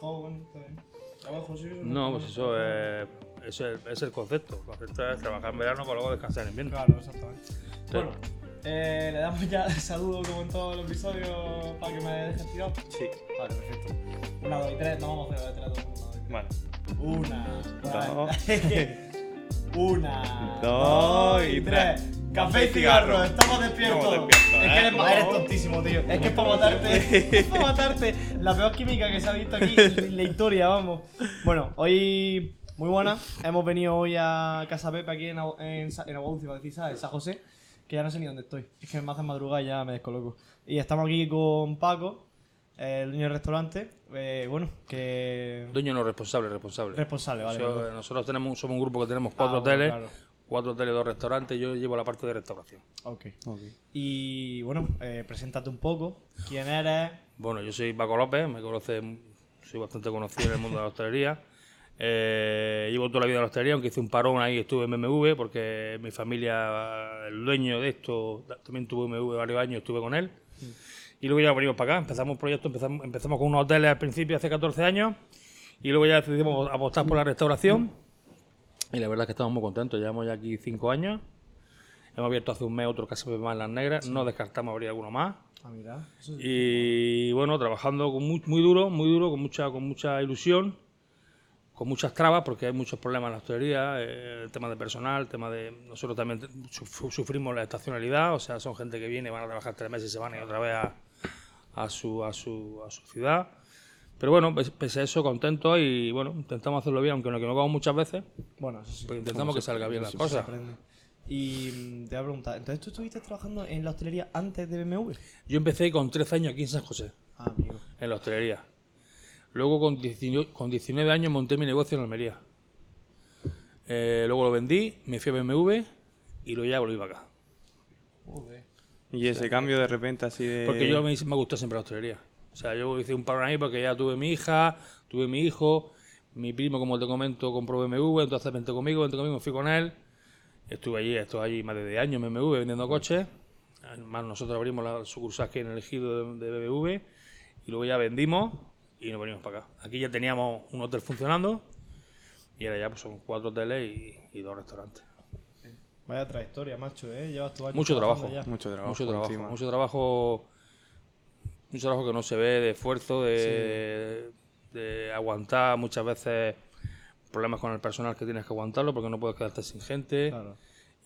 joven. bien. Trabajo, sí. No, pues eso es, es, es el concepto. El concepto es trabajar en verano para luego descansar en invierno. Claro, exactamente. Bueno, eh, le damos ya el saludo como en todos los episodios para que me dejes tirado. Sí. Vale, perfecto. Una, dos y tres, no vamos a hacer la de tres. Vale. Una, Dos. Una, Dos y tres. Café y cigarro, estamos despiertos. Estamos despiertos, es que ¿eh? eres, eres tontísimo, tío. Es que es para matarte. es para matarte. La peor química que se ha visto aquí en la historia, vamos. Bueno, hoy muy buena. Hemos venido hoy a Casa Pepe aquí en, en, en Aguadulce, iba a decir, ¿sabes? En San José. Que ya no sé ni dónde estoy. Es que me hacen madrugar y ya me descoloco. Y estamos aquí con Paco, el dueño del restaurante. Eh, bueno, que. Dueño no responsable, responsable. Responsable, vale. Nosotros tenemos, somos un grupo que tenemos cuatro Ah, bueno, hoteles, claro. Cuatro hoteles, dos restaurantes. Yo llevo la parte de restauración. Ok. Ok. Y bueno, eh, preséntate un poco. ¿Quién eres? Bueno, yo soy Paco López, me conoce, soy bastante conocido en el mundo de la hostelería. Eh, llevo toda la vida en la hostelería, aunque hice un parón ahí, estuve en BMW, porque mi familia, el dueño de esto, también tuvo BMW varios años, estuve con él. Y luego ya venimos para acá, empezamos un proyecto, empezamos, empezamos con unos hoteles al principio, hace 14 años, y luego ya decidimos apostar por la restauración. Y la verdad es que estamos muy contentos, llevamos ya aquí 5 años. Hemos abierto hace un mes otro Casa Pepe más en Las Negras, no descartamos abrir alguno más. Ah, mira. Sí. Y bueno, trabajando con muy, muy duro, muy duro, con mucha, con mucha ilusión, con muchas trabas, porque hay muchos problemas en la hostelería, eh, el tema de personal, el tema de... Nosotros también suf- sufrimos la estacionalidad, o sea, son gente que viene, van a trabajar tres meses y se van y otra vez a, a, su, a, su, a su ciudad. Pero bueno, pese- pese a eso, contentos y bueno, intentamos hacerlo bien, aunque nos equivocamos muchas veces, Bueno, eso sí. pues intentamos que salga bien las cosas. Y mm, te voy a preguntar, ¿entonces tú estuviste trabajando en la hostelería antes de BMW? Yo empecé con 13 años aquí en San José. Ah, amigo. en la hostelería. Luego con 19, con 19 años monté mi negocio en Almería. Eh, luego lo vendí, me fui a BMW y luego ya volví para acá. Joder. Y ese cambio de repente así de. Porque yo me, me gustó siempre la hostelería. O sea, yo hice un parón ahí porque ya tuve mi hija, tuve mi hijo, mi primo, como te comento, compró BMW, entonces vente conmigo, vente conmigo, me fui con él. Estuve allí, estuve allí más de 10 años en BMW vendiendo coches. Además, nosotros abrimos la sucursal aquí en el ejido de, de BMW y luego ya vendimos y nos venimos para acá. Aquí ya teníamos un hotel funcionando y ahora ya pues son cuatro hoteles y, y dos restaurantes. Vaya trayectoria, macho, ¿eh? Llevas tu año Mucho trabajo. Mucho trabajo. mucho trabajo, encima. mucho trabajo, mucho trabajo que no se ve, de esfuerzo, de, de aguantar muchas veces problemas con el personal que tienes que aguantarlo porque no puedes quedarte sin gente. Claro.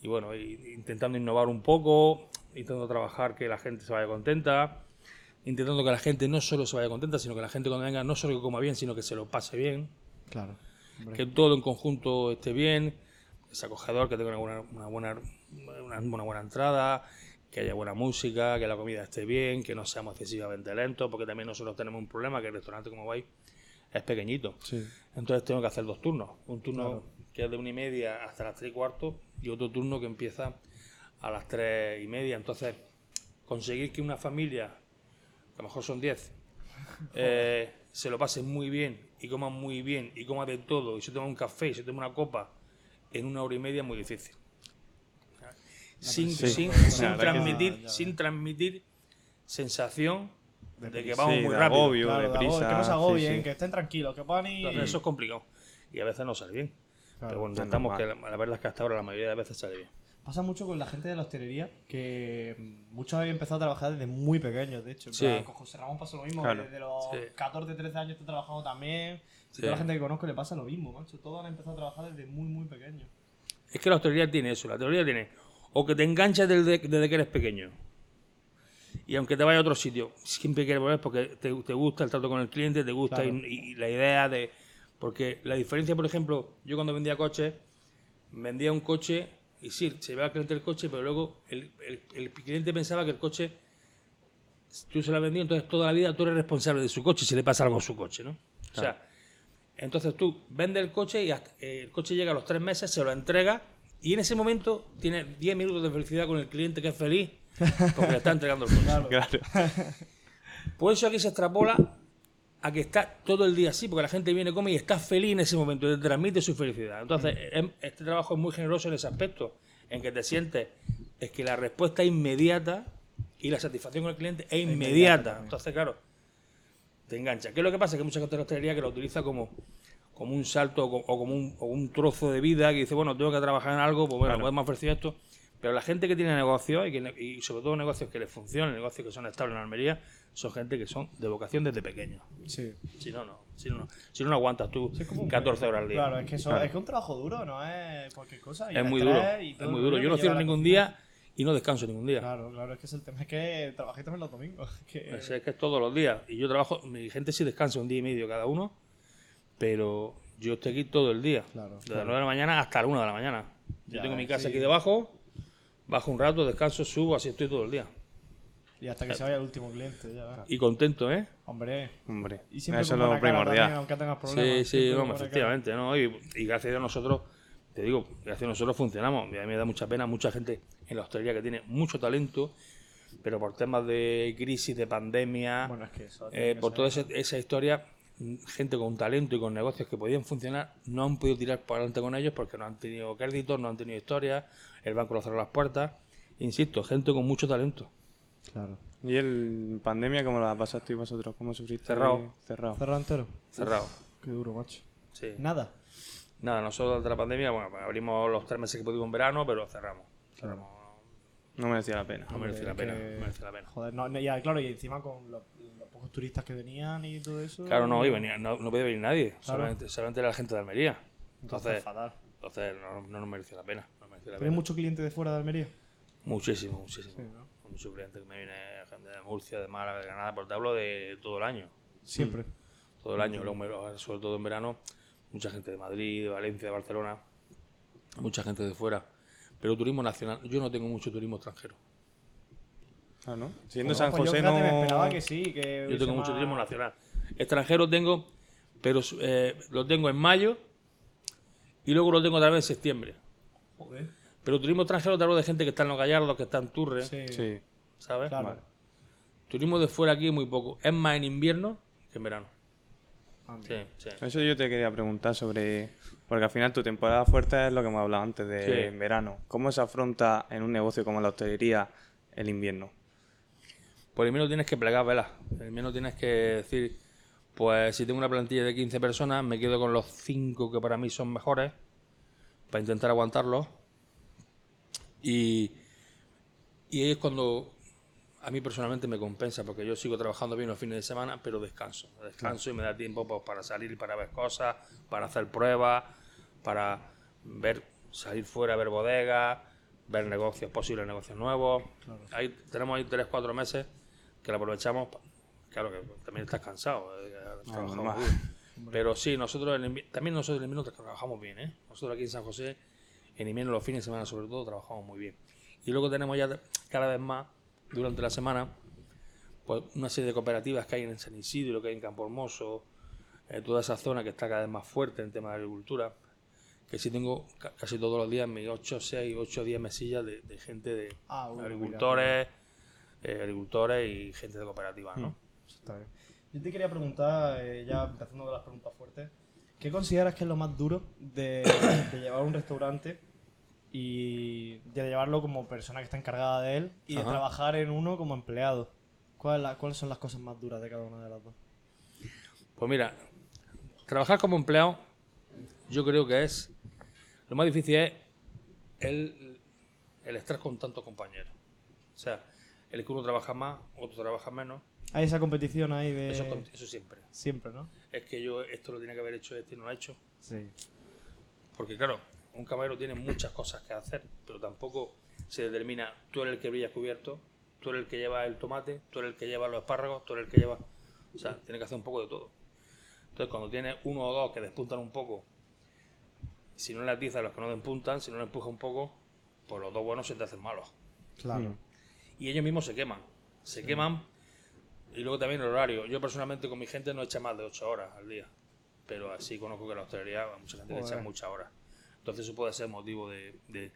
Y bueno, intentando innovar un poco, intentando trabajar que la gente se vaya contenta, intentando que la gente no solo se vaya contenta, sino que la gente cuando venga no solo que coma bien, sino que se lo pase bien, Claro. Hombre. que todo en conjunto esté bien, que sea acogedor, que tenga una buena, una buena, una buena entrada, que haya buena música, que la comida esté bien, que no seamos excesivamente lentos, porque también nosotros tenemos un problema, que el restaurante, como veis, es pequeñito. Sí. Entonces tengo que hacer dos turnos. Un turno que es de una y media hasta las tres y cuarto y otro turno que empieza a las tres y media. Entonces, conseguir que una familia, que a lo mejor son diez, eh, se lo pase muy bien y coma muy bien y coma de todo y se toma un café y se toma una copa en una hora y media es muy difícil. Sin, Sí. sin, sin transmitir, sin transmitir sensación de que vamos Sí, muy de rápido. agobio, Claro, de de agobio, prisa. que no se agobien, sí. que estén tranquilos, que puedan ir. Eso es complicado. Y a veces no sale bien. Pero bueno, intentamos que la, la verdad es que hasta ahora la mayoría de veces sale bien. Pasa mucho con la gente de la hostelería que muchos habían empezado a trabajar desde muy pequeños, de hecho. Plan, Con José Ramón pasó lo mismo, Claro. desde los Sí. 14, 13 años está trabajando también. Y Sí. toda la gente que conozco le pasa lo mismo, macho. Todos han empezado a trabajar desde muy, muy pequeños. Es que la hostelería tiene eso. La hostelería tiene o que te enganchas desde, desde que eres pequeño. Y aunque te vayas a otro sitio, siempre quieres volver porque te, te gusta el trato con el cliente, te gusta Claro. y, y la idea de... Porque la diferencia, por ejemplo, yo cuando vendía coches, vendía un coche y sí, se llevaba al cliente el coche, pero luego el, el- el cliente pensaba que el coche, tú se lo has vendido, entonces toda la vida tú eres responsable de su coche si le pasa algo a su coche, ¿no? O sea, entonces tú vendes el coche y hasta- eh, el coche llega a los tres meses, se lo entrega y en ese momento tiene 10 minutos de felicidad con el cliente que es feliz porque le está entregando el coche. Claro. Por eso aquí se extrapola a que está todo el día así, porque la gente viene, come y está feliz en ese momento, y te transmite su felicidad. Entonces, em- este trabajo es muy generoso en ese aspecto, en que te sientes, es que la respuesta es inmediata y la satisfacción con el cliente es inmediata. Entonces, claro, te engancha. ¿Qué es lo que pasa? Que mucha gente de la hostelería que lo utiliza como, como un salto o, co- o como un, o un trozo de vida que dice, bueno, tengo que trabajar en algo, pues bueno, pues me ha ofrecido esto. Pero la gente que tiene negocios y, que ne- y sobre todo negocios que les funcionan, negocios que son estables en Almería, son gente que son de vocación desde pequeños. Sí. Si no, no. Si no, no, si no, no aguantas tú Sí, es como un 14 horas al día. Claro, es que, eso, es que un trabajo duro, no es cualquier cosa. y es muy duro. y Es muy duro. Yo no cierro ningún día y no descanso ningún día. Claro, claro, es que es el tema. Es que trabajé también los domingos. Que... Es, es que es todos los días. Y yo trabajo, mi gente sí descansa un día y medio cada uno, pero yo estoy aquí todo el día. Claro, Desde las 9 de la mañana hasta la 1 de la mañana. Yo Ya, tengo mi casa sí. aquí debajo, bajo un rato, descanso, subo, así estoy todo el día. Y hasta que se vaya el último cliente, ya. Y contento, ¿eh? Hombre. Hombre, Y siempre eso es lo primordial. también, aunque tengas problemas. Sí, sí, cara. efectivamente, ¿no? Y, y gracias a Dios nosotros, te digo, gracias a nosotros funcionamos. Y a mí me da mucha pena, mucha gente en la hostelería que tiene mucho talento, pero por temas de crisis, de pandemia, Bueno, es que eso eh, por toda esa, esa historia, gente con talento y con negocios que podían funcionar, no han podido tirar para adelante con ellos porque no han tenido créditos, no han tenido historias, el banco les cerró las puertas. Insisto, gente con mucho talento. Claro. ¿Y el pandemia cómo la pasasteis vosotros? ¿Cómo sufriste? Cerrado. Cerrado. ¿Cerrado entero? Cerrado. Qué duro, macho. Sí. Nada. Nada, nosotros desde la pandemia, bueno, pues abrimos los tres meses que pudimos en verano, pero cerramos. Cerramos. No merecía la pena. No merecía la pena, que- no merecía la pena. Joder, no, no, ya, claro, y encima con los pocos turistas que venían y todo eso. Claro, no, y venía, no, no podía venir nadie, Claro. solamente, solamente era la gente de Almería. Entonces, Entonces, fatal. entonces no, no nos merecía la pena. No merecía la ¿Tenéis pena. mucho cliente de fuera de Almería? Muchísimo, muchísimo. Sí, ¿no? Mucho cliente que me viene gente de Murcia, de Málaga, de Granada, pero te hablo de todo el año. Siempre. Todo el año, sobre todo en verano, mucha gente de Madrid, de Valencia, de Barcelona, mucha gente de fuera. Pero turismo nacional, yo no tengo mucho turismo extranjero. Ah, ¿no? Siendo Bueno, San pues yo, José fíjate, no... me esperaba que sí. Que Yo tengo mucho turismo nacional. Extranjero tengo, pero eh, lo tengo en mayo y luego lo tengo otra vez en septiembre. Joder. Pero turismo extranjero te hablo de gente que está en Los Gallardos, que está en Turre, Sí, Sí. ¿sabes? claro. Vale. Turismo de fuera aquí muy poco. Es más en invierno que en verano. Ah, Sí, sí. Eso yo te quería preguntar sobre... Porque al final tu temporada fuerte es lo que hemos hablado antes de Sí. verano. ¿Cómo se afronta en un negocio como la hostelería el invierno? Por el invierno tienes que plegar velas. El invierno tienes que decir, pues si tengo una plantilla de 15 personas, me quedo con los 5 que para mí son mejores, para intentar aguantarlos. Y, y ahí es cuando a mí personalmente me compensa, porque yo sigo trabajando bien los fines de semana, pero descanso. Descanso y me da tiempo pues, para salir y para ver cosas, para hacer pruebas, para ver, salir fuera ver bodegas, ver negocios, posibles negocios nuevos. Ahí tenemos ahí 3-4 meses que lo aprovechamos. Claro que también estás cansado. eh, trabajamos normal. duro. Pero sí, nosotros en también nosotros en invierno trabajamos bien, ¿eh? Nosotros aquí en San José, en invierno los fines de semana sobre todo, trabajamos muy bien. Y luego tenemos ya cada vez más, durante la semana, pues una serie de cooperativas que hay en San Isidro, que hay en Campo Hermoso, eh, toda esa zona que está cada vez más fuerte en tema de agricultura, que sí tengo ca- casi todos los días mis 8, 6, 8, 10 mesillas de, de gente de Ah, bueno, agricultores, eh, agricultores y gente de cooperativas, ¿no? Está bien. Yo te quería preguntar, eh, ya empezando de las preguntas fuertes, ¿qué consideras que es lo más duro de, de llevar un restaurante y de llevarlo como persona que está encargada de él y de trabajar en uno como empleado? ¿Cuál la- ¿Cuáles son las cosas más duras de cada una de las dos? Pues mira, trabajar como empleado, yo creo que es. Lo más difícil es el, el estar con tantos compañeros. O sea, el que uno trabaja más, otro trabaja menos. Hay esa competición ahí de... Eso, eso siempre. Siempre, ¿no? Es que yo esto lo tenía que haber hecho este y no lo ha hecho. Sí. Porque claro, un camarero tiene muchas cosas que hacer, pero tampoco se determina tú eres el que brilla cubierto, tú eres el que lleva el tomate, tú eres el que lleva los espárragos, tú eres el que lleva... O sea, tiene que hacer un poco de todo. Entonces, cuando tienes uno o dos que despuntan un poco, si no le atizas a los que no despuntan, si no le empujas un poco, pues los dos buenos se te hacen malos. Claro. Y ellos mismos se queman. Se queman. Y luego también el horario. Yo personalmente con mi gente no echa más de 8 horas al día. Pero así conozco que la hostelería a mucha gente le echa Joder. muchas horas. Entonces eso puede ser motivo de, de-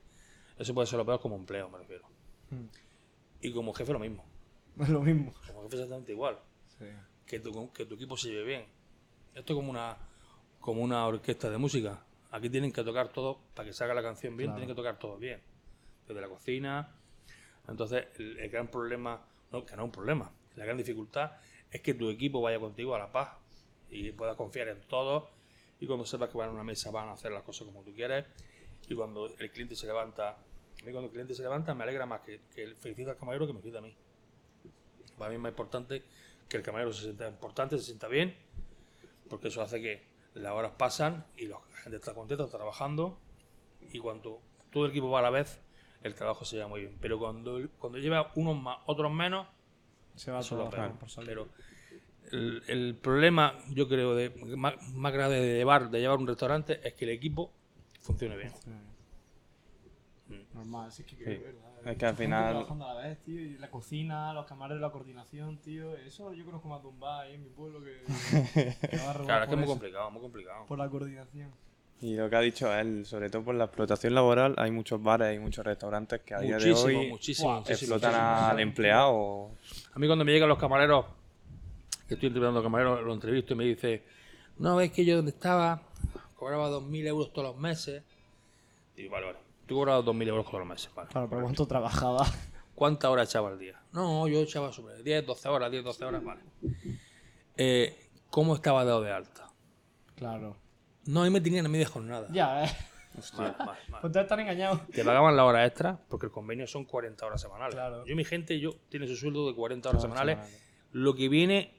Eso puede ser lo peor como empleo, me refiero. Hmm. Y como jefe lo mismo. Es lo mismo. Como jefe exactamente igual. Que tu, que tu equipo se lleve bien. Esto es como una, como una orquesta de música. Aquí tienen que tocar todo, para que salga la canción bien, Claro. tienen que tocar todo bien. Desde la cocina. Entonces, el, gran problema, no, que no es un problema, la gran dificultad es que tu equipo vaya contigo a la paz y puedas confiar en todos y cuando sepas que van a una mesa van a hacer las cosas como tú quieres. Y cuando el cliente se levanta, a mí cuando el cliente se levanta me alegra más que, que el felicita al camarero que me felicita a mí. Para mí es más importante que el camarero se sienta importante, se sienta bien, porque eso hace que las horas pasan y la gente está contenta, está trabajando. Y cuando todo el equipo va a la vez, el trabajo se lleva muy bien. Pero cuando, cuando lleva unos más, otros menos, Se va eso es todo lo peor. por salir. Pero el, el problema, yo creo, de, más, más grave de llevar, de llevar un restaurante es que el equipo funcione bien. Normal, sí, es que, Sí. es verdad. Es que al final- Trabajando a la vez, tío, y la cocina, los camareros, la coordinación, tío. Eso yo conozco más de un bar ahí en mi pueblo que. que va a robar Claro, es que es muy eso, complicado, muy complicado. Por la coordinación. Y lo que ha dicho él, sobre todo por la explotación laboral, hay muchos bares y muchos restaurantes que a día de Muchísimo, hoy muchísimo, muchísimo, explotan muchísimo. al empleado. A mí cuando me llegan los camareros, que estoy entrevistando camareros, lo entrevisto y me dice, no, es que yo donde estaba cobraba 2.000 euros todos los meses. Y digo, vale, vale, tú cobrabas 2.000 euros todos los meses, vale. Claro, pero ¿cuánto trabajaba? ¿Cuántas horas echaba al día? No, yo echaba sobre 10, 12 horas, 10, 12 horas, vale. Eh, ¿Cómo estaba dado de alta? Claro. No, ahí me tenían a media jornada. Ya, eh. Pues ustedes están engañados. Te pagaban la hora extra porque el convenio son 40 horas semanales. Claro. Yo, mi gente, yo tiene su sueldo de 40 horas semanales, semanales. lo que viene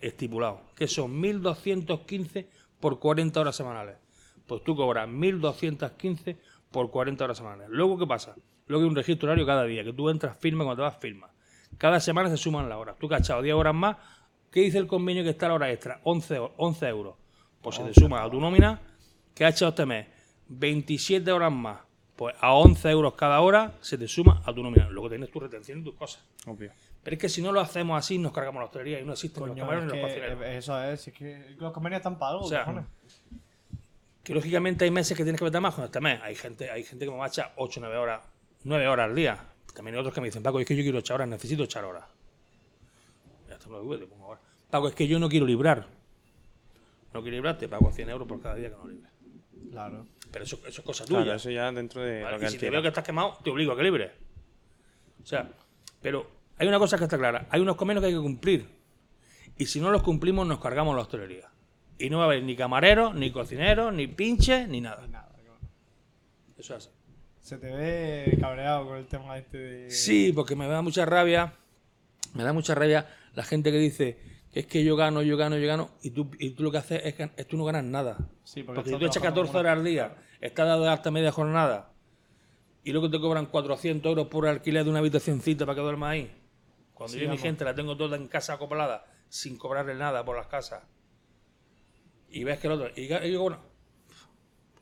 estipulado, que son 1.215 por 40 horas semanales. Pues tú cobras 1.215 por 40 horas semanales. Luego, ¿qué pasa? Luego hay un registro horario cada día, que tú entras, firma cuando te vas, firma. Cada semana se suman las horas. Tú echado 10 horas más, ¿qué dice el convenio que está la hora extra? 11, ho- 11 euros. Pues se te suma a tu nómina, que has echado este mes 27 horas más. Pues a 11 euros cada hora se te suma a tu nómina. Luego tienes tu retención y tus cosas. Obvio. Pero es que si no lo hacemos así, nos cargamos la hostelería y no existen los Coño, camareros es ni los cocineros. eso es, es que los convenios están algo, O sea, cojones. Que lógicamente hay meses que tienes que meter más con este mes. Hay gente, hay gente que me va a echar 8 9 horas, 9 horas al día. También hay otros que me dicen, Paco, es que yo quiero echar horas, necesito echar horas. Ya está, no preocupes, te pongo horas. Paco, es que yo no quiero librar. No quiero librar, te pago 100 euros por cada día que no libres. Claro. Pero eso, eso es cosa tuya. Claro, eso ya dentro de Vale, lo que y si te veo que estás quemado, te obligo a que libres. O sea, pero hay una cosa que está clara. Hay unos convenios que hay que cumplir. Y si no los cumplimos, nos cargamos la hostelería. Y no va a haber ni camareros, ni cocineros, ni pinches, ni nada. Nada, claro. Eso es así. Se te ve cabreado con el tema este de. Sí, porque me da mucha rabia. Me da mucha rabia la gente que dice que es que yo gano, yo gano, yo gano. Y tú, y tú lo que haces es que es tú no ganas nada. Sí, porque Porque si tú echas trabajando 14 como horas al día, estás dado de alta media jornada y luego te cobran 400 euros por alquiler de una habitacióncita para que duermas ahí. Cuando Sí, yo y mi gente la tengo toda en casa acoplada, sin cobrarle nada por las casas, y ves que el otro. Y, yo, bueno,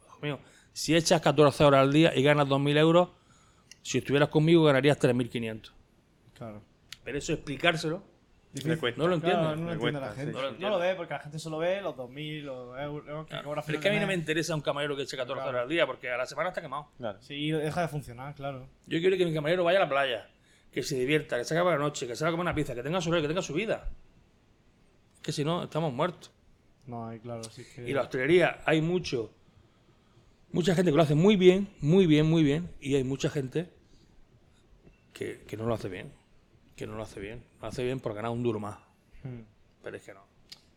hijo mío, si echas 14 horas al día y ganas 2.000 euros, si estuvieras conmigo ganarías 3.500. Claro. Pero eso explicárselo. No lo entiendo. Claro, no lo entiende cuesta, la gente. sí. No lo No lo, entiendo. ve porque la gente solo ve los 2.000 los euros que cobra Pero es que a mí no me interesa un camarero que eche 14 horas al día, porque a la semana está quemado. Claro. Sí, deja de funcionar, claro. Yo quiero que mi camarero vaya a la playa, que se divierta, que se acabe la noche, que se haga comer una pizza, que tenga su que tenga su vida. Es que si no, estamos muertos. No, hay claro, sí que. Y la hostelería hay mucho, mucha gente que lo hace muy bien, muy bien, muy bien, y hay mucha gente que, que no lo hace bien. Que no lo hace bien. Lo hace bien por ganar un duro más. Hmm. Pero es que no.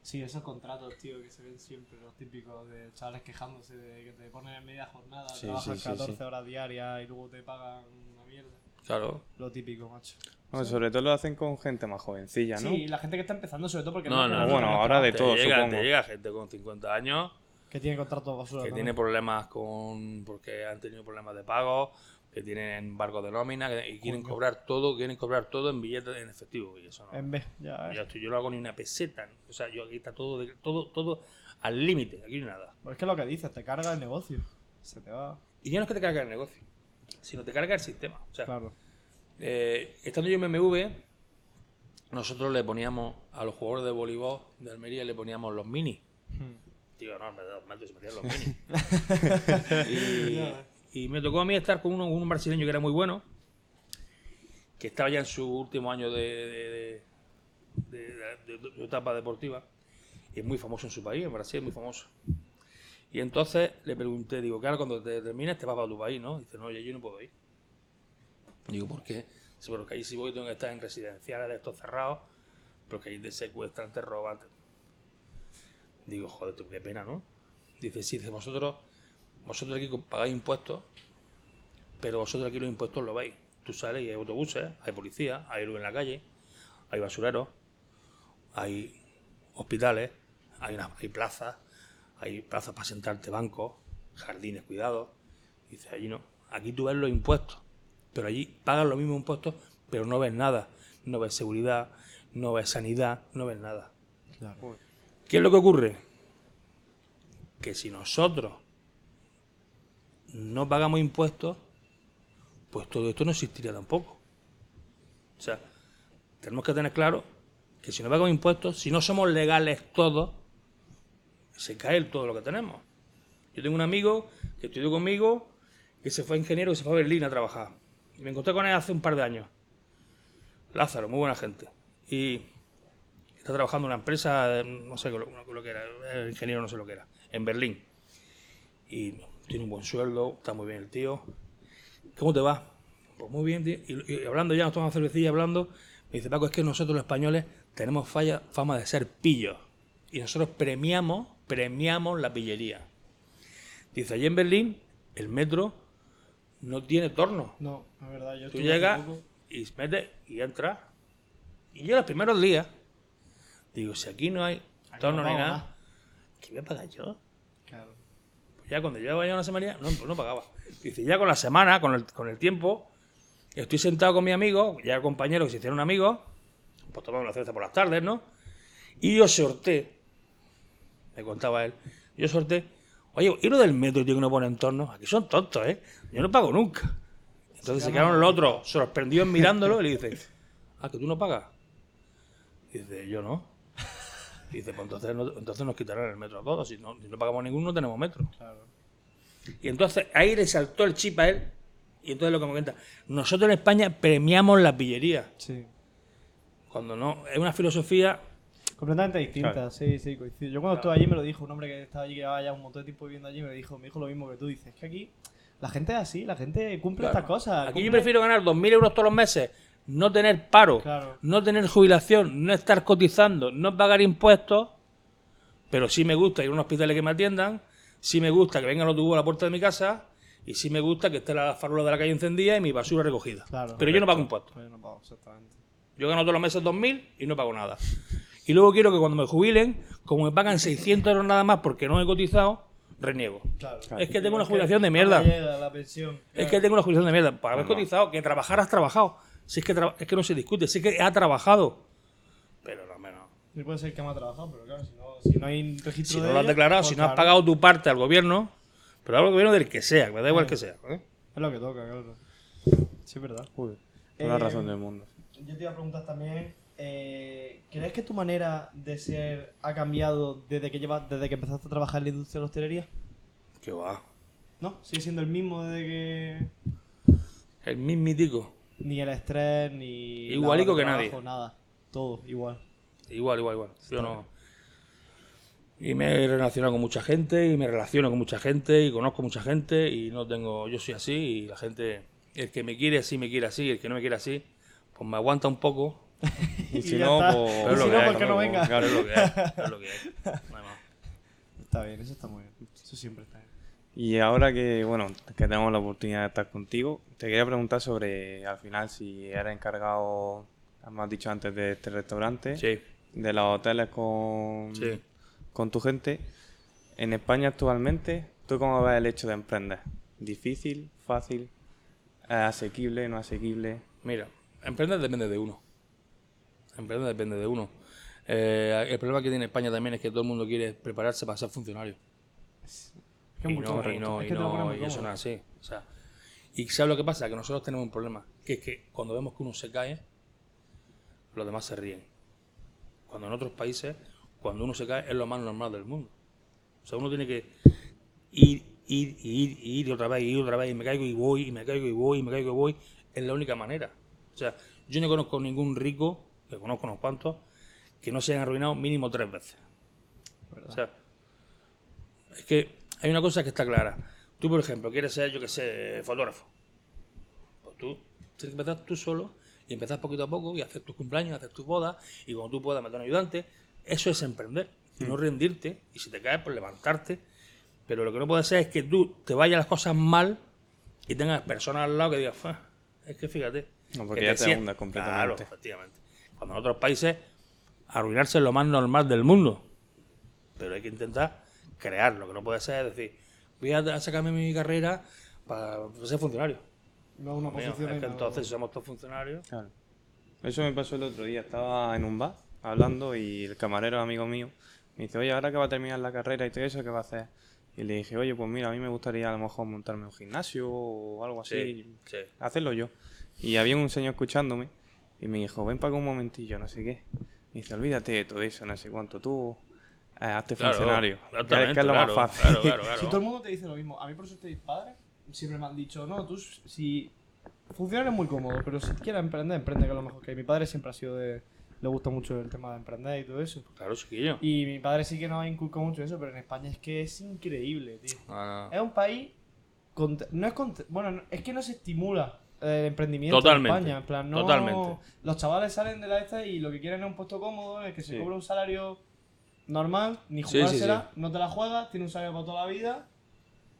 Sí, esos contratos, tío, que se ven siempre, los típicos de chavales quejándose de que te ponen en media jornada, Sí, trabajas sí, sí, 14 sí. horas diarias y luego te pagan una mierda. Claro. Lo típico, macho. No, sobre todo lo hacen con gente más jovencilla, ¿no? Sí, la gente que está empezando, sobre todo porque No, no, no, Bueno, ahora de Te todo, llega, supongo. te llega gente con 50 años que tiene contratos basura. que ¿no? tiene problemas con porque han tenido problemas de pago, que tienen embargo de nómina y quieren Coño. cobrar todo, quieren cobrar todo en billetes en efectivo y eso no. En vez, ya, Ya estoy, yo no hago ni una peseta, o sea, yo aquí está todo de- todo todo al límite, aquí no hay nada. Pues es que lo que dices, te carga el negocio. Se te va. Y ya no es que te carga el negocio, sino te carga el sistema, o sea, Claro. eh, estando yo en MMV, nosotros le poníamos a los jugadores de voleibol de Almería le poníamos los mini. Hmm. Tío, no, me da y metían los mini. y, y me tocó a mí estar con uno, un brasileño que era muy bueno, que estaba ya en su último año de, de- de- de- etapa deportiva, y es muy famoso en su país, en Brasil es muy famoso. Y entonces le pregunté, digo, claro, cuando te termines te vas para tu país, ¿no? Dice, no, yo, yo no puedo ir. Digo, ¿por qué? Dice, porque ahí si voy tengo que estar en residenciales de estos cerrados, porque ahí te secuestran, te roban. Digo, joder, qué pena, ¿no? Dice, sí, dice, vosotros, vosotros aquí pagáis impuestos, pero vosotros aquí los impuestos lo veis. Tú sales y hay autobuses, hay policía, hay luz en la calle, hay basureros, hay hospitales, hay, una- hay plazas, hay plazas para sentarte, bancos, jardines cuidados. Dice, allí no. Aquí tú ves los impuestos, pero allí pagan los mismos impuestos, pero no ves nada. No ves seguridad, no ves sanidad, no ves nada. Claro. ¿Qué es lo que ocurre? Que si nosotros no pagamos impuestos, pues todo esto no existiría tampoco. O sea, tenemos que tener claro que si no pagamos impuestos, si no somos legales todos, se cae todo lo que tenemos. Yo tengo un amigo que estudió conmigo, que se fue ingeniero y se fue a Berlín a trabajar. Y me encontré con él hace un par de años. Lázaro, muy buena gente. Y está trabajando en una empresa, no sé lo, lo que era ingeniero, no sé lo que era, en Berlín. Y tiene un buen sueldo, está muy bien el tío. ¿Cómo te va? Pues muy bien, tío. Y, y hablando ya, nos tomamos cervecilla hablando, me dice, Paco, es que nosotros los españoles tenemos falla, fama de ser pillos. Y nosotros premiamos, premiamos la pillería. Dice, allí en Berlín, el metro no tiene torno. No, es verdad. Yo Tú llegas y metes y entras. Y yo los primeros días digo, si aquí no hay torno no ni nada, nada. ¿qué voy a pagar yo? Claro. Ya cuando llevaba ya una semana, no, pues no pagaba. Dice, ya con la semana, con el, con el tiempo, estoy sentado con mi amigo, ya compañero que se hicieron amigos, pues tomamos una cerveza por las tardes, ¿no? Y yo sorté, me contaba él, yo sorté, oye, ¿y lo del metro, tío, que no pone en torno? Aquí son tontos, ¿eh? Yo no pago nunca. Entonces se quedaron los otros sorprendidos mirándolo y le dice, ah, que tú no pagas. Y dice, yo no. Y dice, pues entonces, no- entonces nos quitarán el metro a todos. Si no, si no pagamos ninguno, no tenemos metro. Claro. Y entonces ahí le saltó el chip a él. Y entonces lo que me cuenta, nosotros en España premiamos la pillería. Sí. Cuando no, es una filosofía. Completamente distinta, Claro. sí, sí, coincido. Yo cuando estuve allí me lo dijo un hombre que estaba allí, que llevaba ya un montón de tiempo viviendo allí, me dijo, me dijo lo mismo que tú dices, es que aquí la gente es así, la gente cumple Claro. estas cosas. Aquí yo prefiero ganar 2.000 euros todos los meses, no tener paro, Claro. no tener jubilación, no estar cotizando, no pagar impuestos. Pero sí me gusta ir a un hospital que me atiendan, sí me gusta que vengan los tubos a la puerta de mi casa y sí me gusta que esté la farola de la calle encendida y mi basura recogida. Claro. Pero yo no pago impuestos. Pues yo no pago, exactamente. Yo gano todos los meses 2.000 y no pago nada. Y luego quiero que cuando me jubilen, como me pagan 600 euros nada más porque no he cotizado, reniego. Claro. Es que tengo una jubilación de mierda. la pensión. Es que tengo una jubilación de mierda. Para haber cotizado, que trabajar has trabajado. Si es que, es que no se discute, si es que ha trabajado. Pero no, menos. Y puede ser que me ha trabajado, pero claro, si no, si no hay registro Si de no lo has declarado, pues si no has pagado tu parte al gobierno, pero al gobierno del que sea, que me da igual que sea. ¿eh? Es lo que toca, claro. Sí, es verdad. Joder, toda la Eh, razón del mundo. Yo te iba a preguntar también, eh, ¿crees que tu manera de ser ha cambiado desde que llevas, desde que empezaste a trabajar en la industria de la hostelería? Que va. ¿No? ¿Sigue siendo el mismo desde que...? El mismitico. Ni el estrés, ni... Igualico que nadie. Nada. Todo, igual. Igual, igual, igual. Yo no. Y me he relacionado con mucha gente, y me relaciono con mucha gente, y conozco mucha gente, y no tengo. Yo soy así, y la gente. El que me quiere así, me quiere así, el que no me quiere así, pues me aguanta un poco. Y si no, pues. Pero es lo si que no, hay, ¿por qué no pues, venga? claro. Es lo que hay. Es lo que hay. No hay más. Está bien, eso está muy bien. Eso siempre está bien. Y ahora que, bueno, que tenemos la oportunidad de estar contigo, te quería preguntar sobre, al final, si eres encargado, me has dicho antes, de este restaurante, Sí, de los hoteles con, sí. con tu gente. En España actualmente, ¿tú cómo ves el hecho de emprender? ¿Difícil? ¿Fácil? ¿Es asequible? ¿No asequible? Mira, emprender depende de uno. Emprender depende de uno. Eh, el problema que tiene España también es que todo el mundo quiere prepararse para ser funcionario. Y mucho no, y no, es que no, y eso no es así. O sea, y ¿sabes lo que pasa? Que nosotros tenemos un problema, que es que cuando vemos que uno se cae, los demás se ríen. Cuando en otros países, cuando uno se cae, es lo más normal del mundo. O sea, uno tiene que ir, ir, ir, ir y otra vez, ir otra vez, y me caigo y voy, y me caigo y voy, y me caigo y voy. Es la única manera. O sea, yo no conozco ningún rico, que conozco unos cuantos, que no se hayan arruinado mínimo tres veces. O sea, es que hay una cosa que está clara. Tú, por ejemplo, quieres ser, yo que sé, fotógrafo. Pues tú tienes que empezar tú solo y empezar poquito a poco y hacer tus cumpleaños, hacer tus bodas y cuando tú puedas meter un ayudante, eso es emprender, y no rendirte y si te caes, pues levantarte. Pero lo que no puede ser es que tú te vayas las cosas mal y tengas personas al lado que digas, "Fua, es que fíjate. No, porque que ya te hundes completamente. Claro, efectivamente. Cuando en otros países arruinarse es lo más normal del mundo. Pero hay que intentar crear. Lo que no puede ser es decir, voy a sacarme mi carrera para ser funcionario. No una Mío, posición es que entonces somos todos funcionarios. Claro. Eso me pasó el otro día. Estaba en un bar hablando y el camarero, amigo mío, me dice, oye, ahora que va a terminar la carrera y todo eso, ¿qué va a hacer? Y le dije, oye, pues mira, a mí me gustaría a lo mejor montarme un gimnasio o algo así. Sí, sí. Hacerlo yo. Y había un señor escuchándome y me dijo, ven para acá un momentillo, no sé qué. Me dice, olvídate de todo eso, no sé cuánto. Tú eh, hazte Claro, funcionario. Que es, que lo claro, más fácil. Claro, claro, claro. Si todo el mundo te dice lo mismo, a mí por eso estoy padre, siempre me han dicho, no, tú si funcionar es muy cómodo, pero si quieres emprender, emprende, que es lo mejor que hay. Mi padre siempre ha sido de, le gusta mucho el tema de emprender y todo eso. Claro, chiquillo. Y mi padre sí que nos ha inculcado mucho eso, pero en España es que es increíble, tío. Ah, Es un país, cont- no es cont- bueno, no- es que no se estimula el emprendimiento Totalmente, en España. En plan, no, totalmente. Los chavales salen de la esta y lo que quieren es un puesto cómodo, es que se Sí. cobra un salario normal, ni Sí, sí, jugársela, no te la juegas, tiene un salario para toda la vida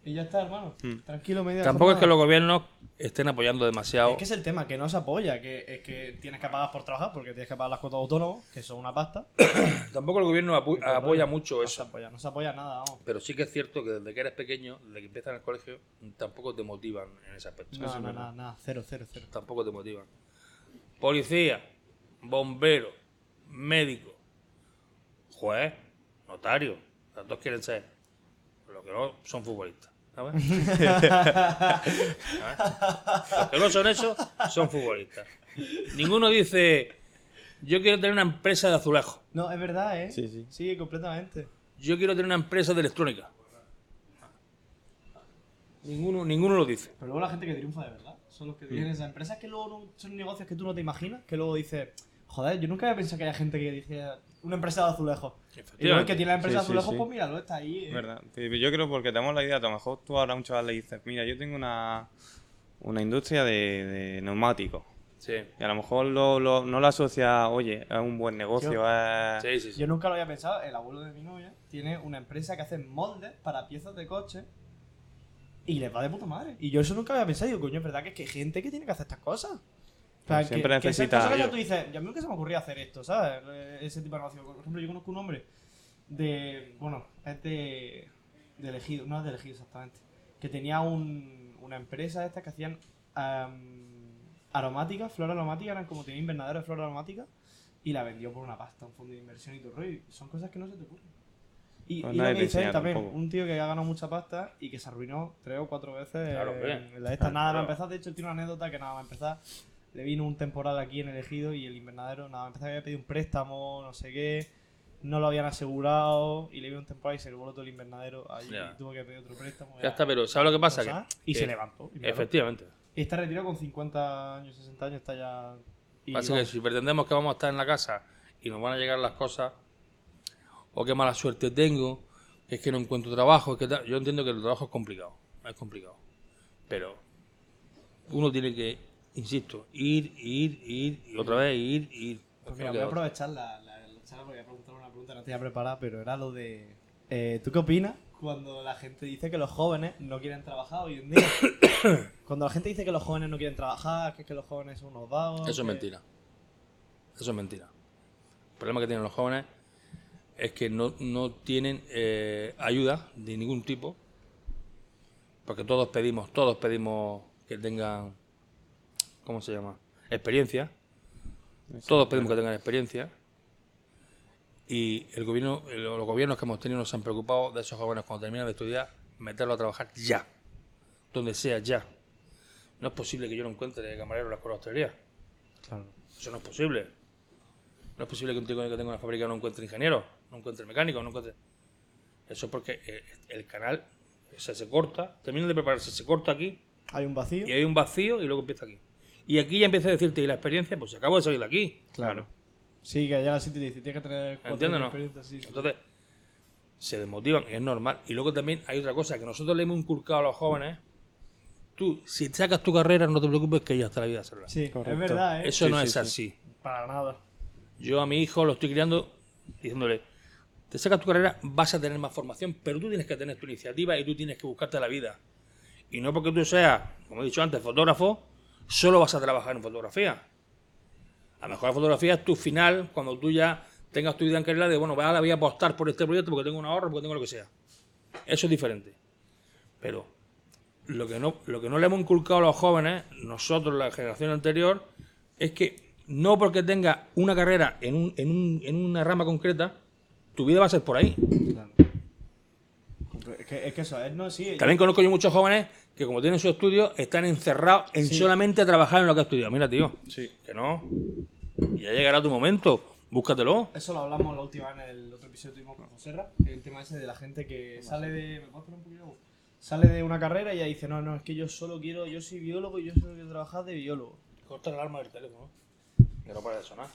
y ya está, hermano. Hmm. Tranquilo, media Tampoco es que los gobiernos estén apoyando demasiado. Es que es el tema, que no se apoya, que es que tienes que pagar por trabajar porque tienes que pagar las cuotas autónomos, que son una pasta. Tampoco el gobierno apu- apoya mucho No se eso. apoya, no se apoya nada, vamos. Pero sí que es cierto que desde que eres pequeño, desde que empiezas en el colegio, tampoco te motivan en ese aspecto. No, no, nada, nada, cero, cero, cero. Tampoco te motivan. Policía, bombero, médico, juez, notario. Los dos quieren ser. Lo que no son futbolistas. ¿Sabes? Los que no son eso son futbolistas. Ninguno dice, yo quiero tener una empresa de azulejo. No, es verdad, ¿eh? Sí, sí. Sí, completamente. Yo quiero tener una empresa de electrónica. Ninguno, ninguno lo dice. Pero luego la gente que triunfa de verdad son los que tienen esas empresas que luego no- son negocios que tú no te imaginas, que luego dices, joder, yo nunca había pensado que haya gente que dice una empresa de azulejos. Y luego el que tiene la empresa Sí, sí, de azulejos, sí. pues míralo, está ahí. eh. ¿Verdad? Sí, Yo creo porque tenemos la idea, a lo mejor tú ahora a un chaval le dices, mira, yo tengo una, una industria de, de neumáticos. Sí. Y a lo mejor lo, lo- no lo asocia, oye, es un buen negocio, es... Sí, sí, sí. Yo nunca lo había pensado, el abuelo de mi novia tiene una empresa que hace moldes para piezas de coche y les va de puta madre. Y yo eso nunca había pensado, digo, coño, es verdad que es que hay gente que tiene que hacer estas cosas. O sea, Pues siempre que, que esas necesita- cosas que yo- tú dices, yo a mí nunca se me ocurría hacer esto, ¿sabes? Eh, Ese tipo de negocio. Por ejemplo, yo conozco un hombre de. Bueno, es de. de elegido, no es de elegido exactamente. Que tenía un, una empresa esta que hacían am, aromáticas, flor aromática, eran como tenía invernadero de flor aromática y la vendió por una pasta, un fondo de inversión y todo rollo. Y son cosas que no se te ocurren. Y, Pues y lo que dice él también, un tío que ha ganado mucha pasta y que se arruinó tres o cuatro veces Claro, hombre. en la esta. Nada, Claro. va a empezar. De hecho, tiene una anécdota que nada, va a empezar. Le vino un temporal aquí en el ejido y el invernadero, nada, va a había pedido un préstamo, no sé qué. No lo habían asegurado y le vino un temporal y se le voló todo el invernadero. Ahí Ya. y tuvo que pedir otro préstamo. Ya está, pero ¿sabes lo que pasa? Que, y que- se levantó. y míralo. Efectivamente. Y está retirado con 50 años, 60 años, está ya. Y que si pretendemos que vamos a estar en la casa y nos van a llegar las cosas, o qué mala suerte tengo, es que no encuentro trabajo, es que yo entiendo que el trabajo es complicado, es complicado. Pero uno tiene que, insisto, ir, ir, ir, y otra vez ir, ir. Pues Es que mira, voy a aprovechar la, la, la charla porque voy a preguntar una pregunta, no tenía preparada, pero era lo de. eh, ¿Tú qué opinas cuando la gente dice que los jóvenes no quieren trabajar hoy en día? cuando la gente dice que los jóvenes no quieren trabajar, que es que los jóvenes son unos vagos. Eso es que- mentira. Eso es mentira. El problema que tienen los jóvenes es que no, no tienen eh, ayuda de ningún tipo, porque todos pedimos, todos pedimos que tengan, ¿cómo se llama? Experiencia. Todos pedimos que tengan experiencia. Y el gobierno, los gobiernos que hemos tenido nos han preocupado de esos jóvenes cuando terminan de estudiar, meterlos a trabajar ya, donde sea ya. No es posible que yo no encuentre camarero en la escuela de hostelería. Claro. Eso no es posible. No es posible que un tío que tenga una fábrica no encuentre ingeniero, no encuentre mecánico, no encuentre. Eso es porque eh, el canal se, se corta, termina de prepararse, se corta aquí Hay un vacío. y hay un vacío y luego empieza aquí. Y aquí ya empieza a decirte, y la experiencia, pues acabo de salir de aquí. Claro. Sí, que allá al sitio te dice, tienes que tener cuatro ¿Entiendes, años no? experiencia, sí. Entonces, se desmotivan es normal. Y luego también hay otra cosa que nosotros le hemos inculcado a los jóvenes. tú, si sacas tu carrera, no te preocupes que ya hasta la vida será. Sí, Correcto. es verdad, ¿eh? Eso Sí, no sí, es sí. así. Para nada. Yo a mi hijo lo estoy criando diciéndole, te sacas tu carrera, vas a tener más formación, pero tú tienes que tener tu iniciativa y tú tienes que buscarte la vida. Y no porque tú seas, como he dicho antes, fotógrafo, solo vas a trabajar en fotografía. A lo mejor la fotografía es tu final cuando tú ya tengas tu vida en carrera de, bueno, voy a apostar por este proyecto porque tengo un ahorro, porque tengo lo que sea. Eso es diferente. Pero lo que no, lo que no le hemos inculcado a los jóvenes, nosotros, la generación anterior, es que no porque tengas una carrera en una rama concreta, tu vida va a ser por ahí. Es que, es que eso es, no, sí. También conozco yo muchos jóvenes que como tienen su estudio, están encerrados en solamente trabajar en lo que has estudiado. Mira, tío, Sí. que no. Ya llegará tu momento, búscatelo. Eso lo hablamos la última vez en el otro episodio que tuvimos con José Ra, el tema ese de la gente que sale de. ¿Me puedes poner un poquito? Sale de una carrera y ya dice, no, no, es que yo solo quiero, yo soy biólogo y yo solo quiero trabajar de biólogo. Corta el alarma del teléfono. Que no para de sonar.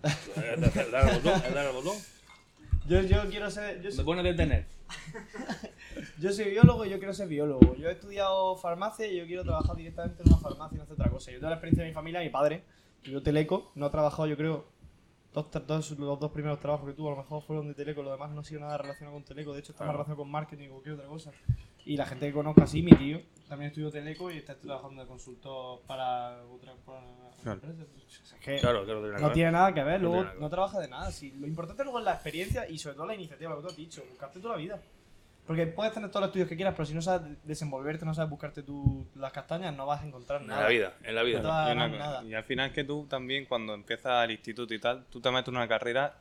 Dale al botón, dale al botón. Yo, yo quiero ser. Yo Me soy, pone detener. yo soy biólogo y yo quiero ser biólogo. Yo he estudiado farmacia y yo quiero trabajar directamente en una farmacia y no hacer otra cosa. Yo tengo la experiencia de mi familia, mi padre, yo teleco, no ha trabajado, yo creo. Dos, dos- los dos primeros trabajos que tuvo a lo mejor fueron de teleco, lo demás no ha sido nada relacionado con teleco, de hecho está más relacionado con marketing o cualquier otra cosa. Y la gente que conozco así, mi tío, también estudió teleco y está trabajando de consultor para otra para Claro. empresas. Es que Claro, claro, tiene nada que no ver. tiene nada que ver, No luego no, trabaja de nada. Sí, lo importante luego es la experiencia y sobre todo la iniciativa, lo que tú has dicho, buscarte toda la vida. Porque puedes tener todos los estudios que quieras, pero si no sabes desenvolverte, no sabes buscarte tú las castañas, no vas a encontrar En nada. la vida, en la No te vida. vas a Y, una ganar co- nada. y al final es que tú también cuando empiezas el instituto y tal, tú te metes en una carrera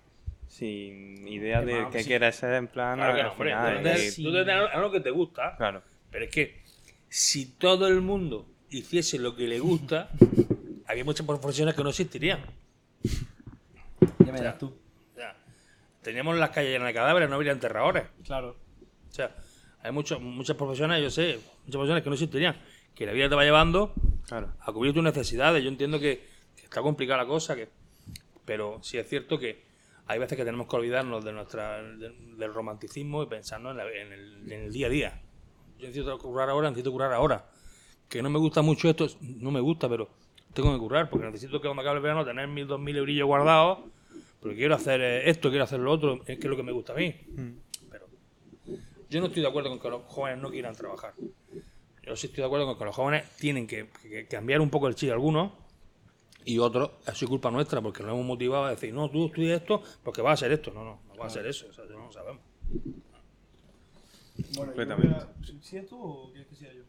sin idea de qué sí. quieres ser en plan Claro que no, hombre. final, Tú te- y- sí. Tú te algo que te gusta, Claro. pero es que si todo el mundo hiciese lo que le gusta, había muchas profesiones que no existirían. Ya me dirás tú. O sea, teníamos las calles llenas de cadáveres, no habría enterradores. Claro. O sea, hay muchos, muchas profesiones, yo sé, muchas profesiones que no existirían. Que la vida te va llevando Claro. a cubrir tus necesidades. Yo entiendo que, que está complicada la cosa, que, pero sí es cierto que hay veces que tenemos que olvidarnos de nuestra, de- del romanticismo y pensarnos en, la- en el, en el día a día. Yo necesito curar ahora, necesito curar ahora. Que no me gusta mucho esto, no me gusta, pero tengo que currar, porque necesito que cuando acabe el verano tener mil, dos mil eurillos guardados, porque quiero hacer eh, esto, quiero hacer lo otro, es que es lo que me gusta a mí. Pero yo no estoy de acuerdo con que los jóvenes no quieran trabajar. Yo sí estoy de acuerdo con que los jóvenes tienen que, que cambiar un poco el chip algunos y otros, es culpa nuestra porque nos hemos motivado a decir, no, tú estudias esto porque vas a ser esto. No, no, no va a ser eso, o sea, no lo sabemos. Bueno, Completamente. yo ¿Sigues tú o quieres que siga yo?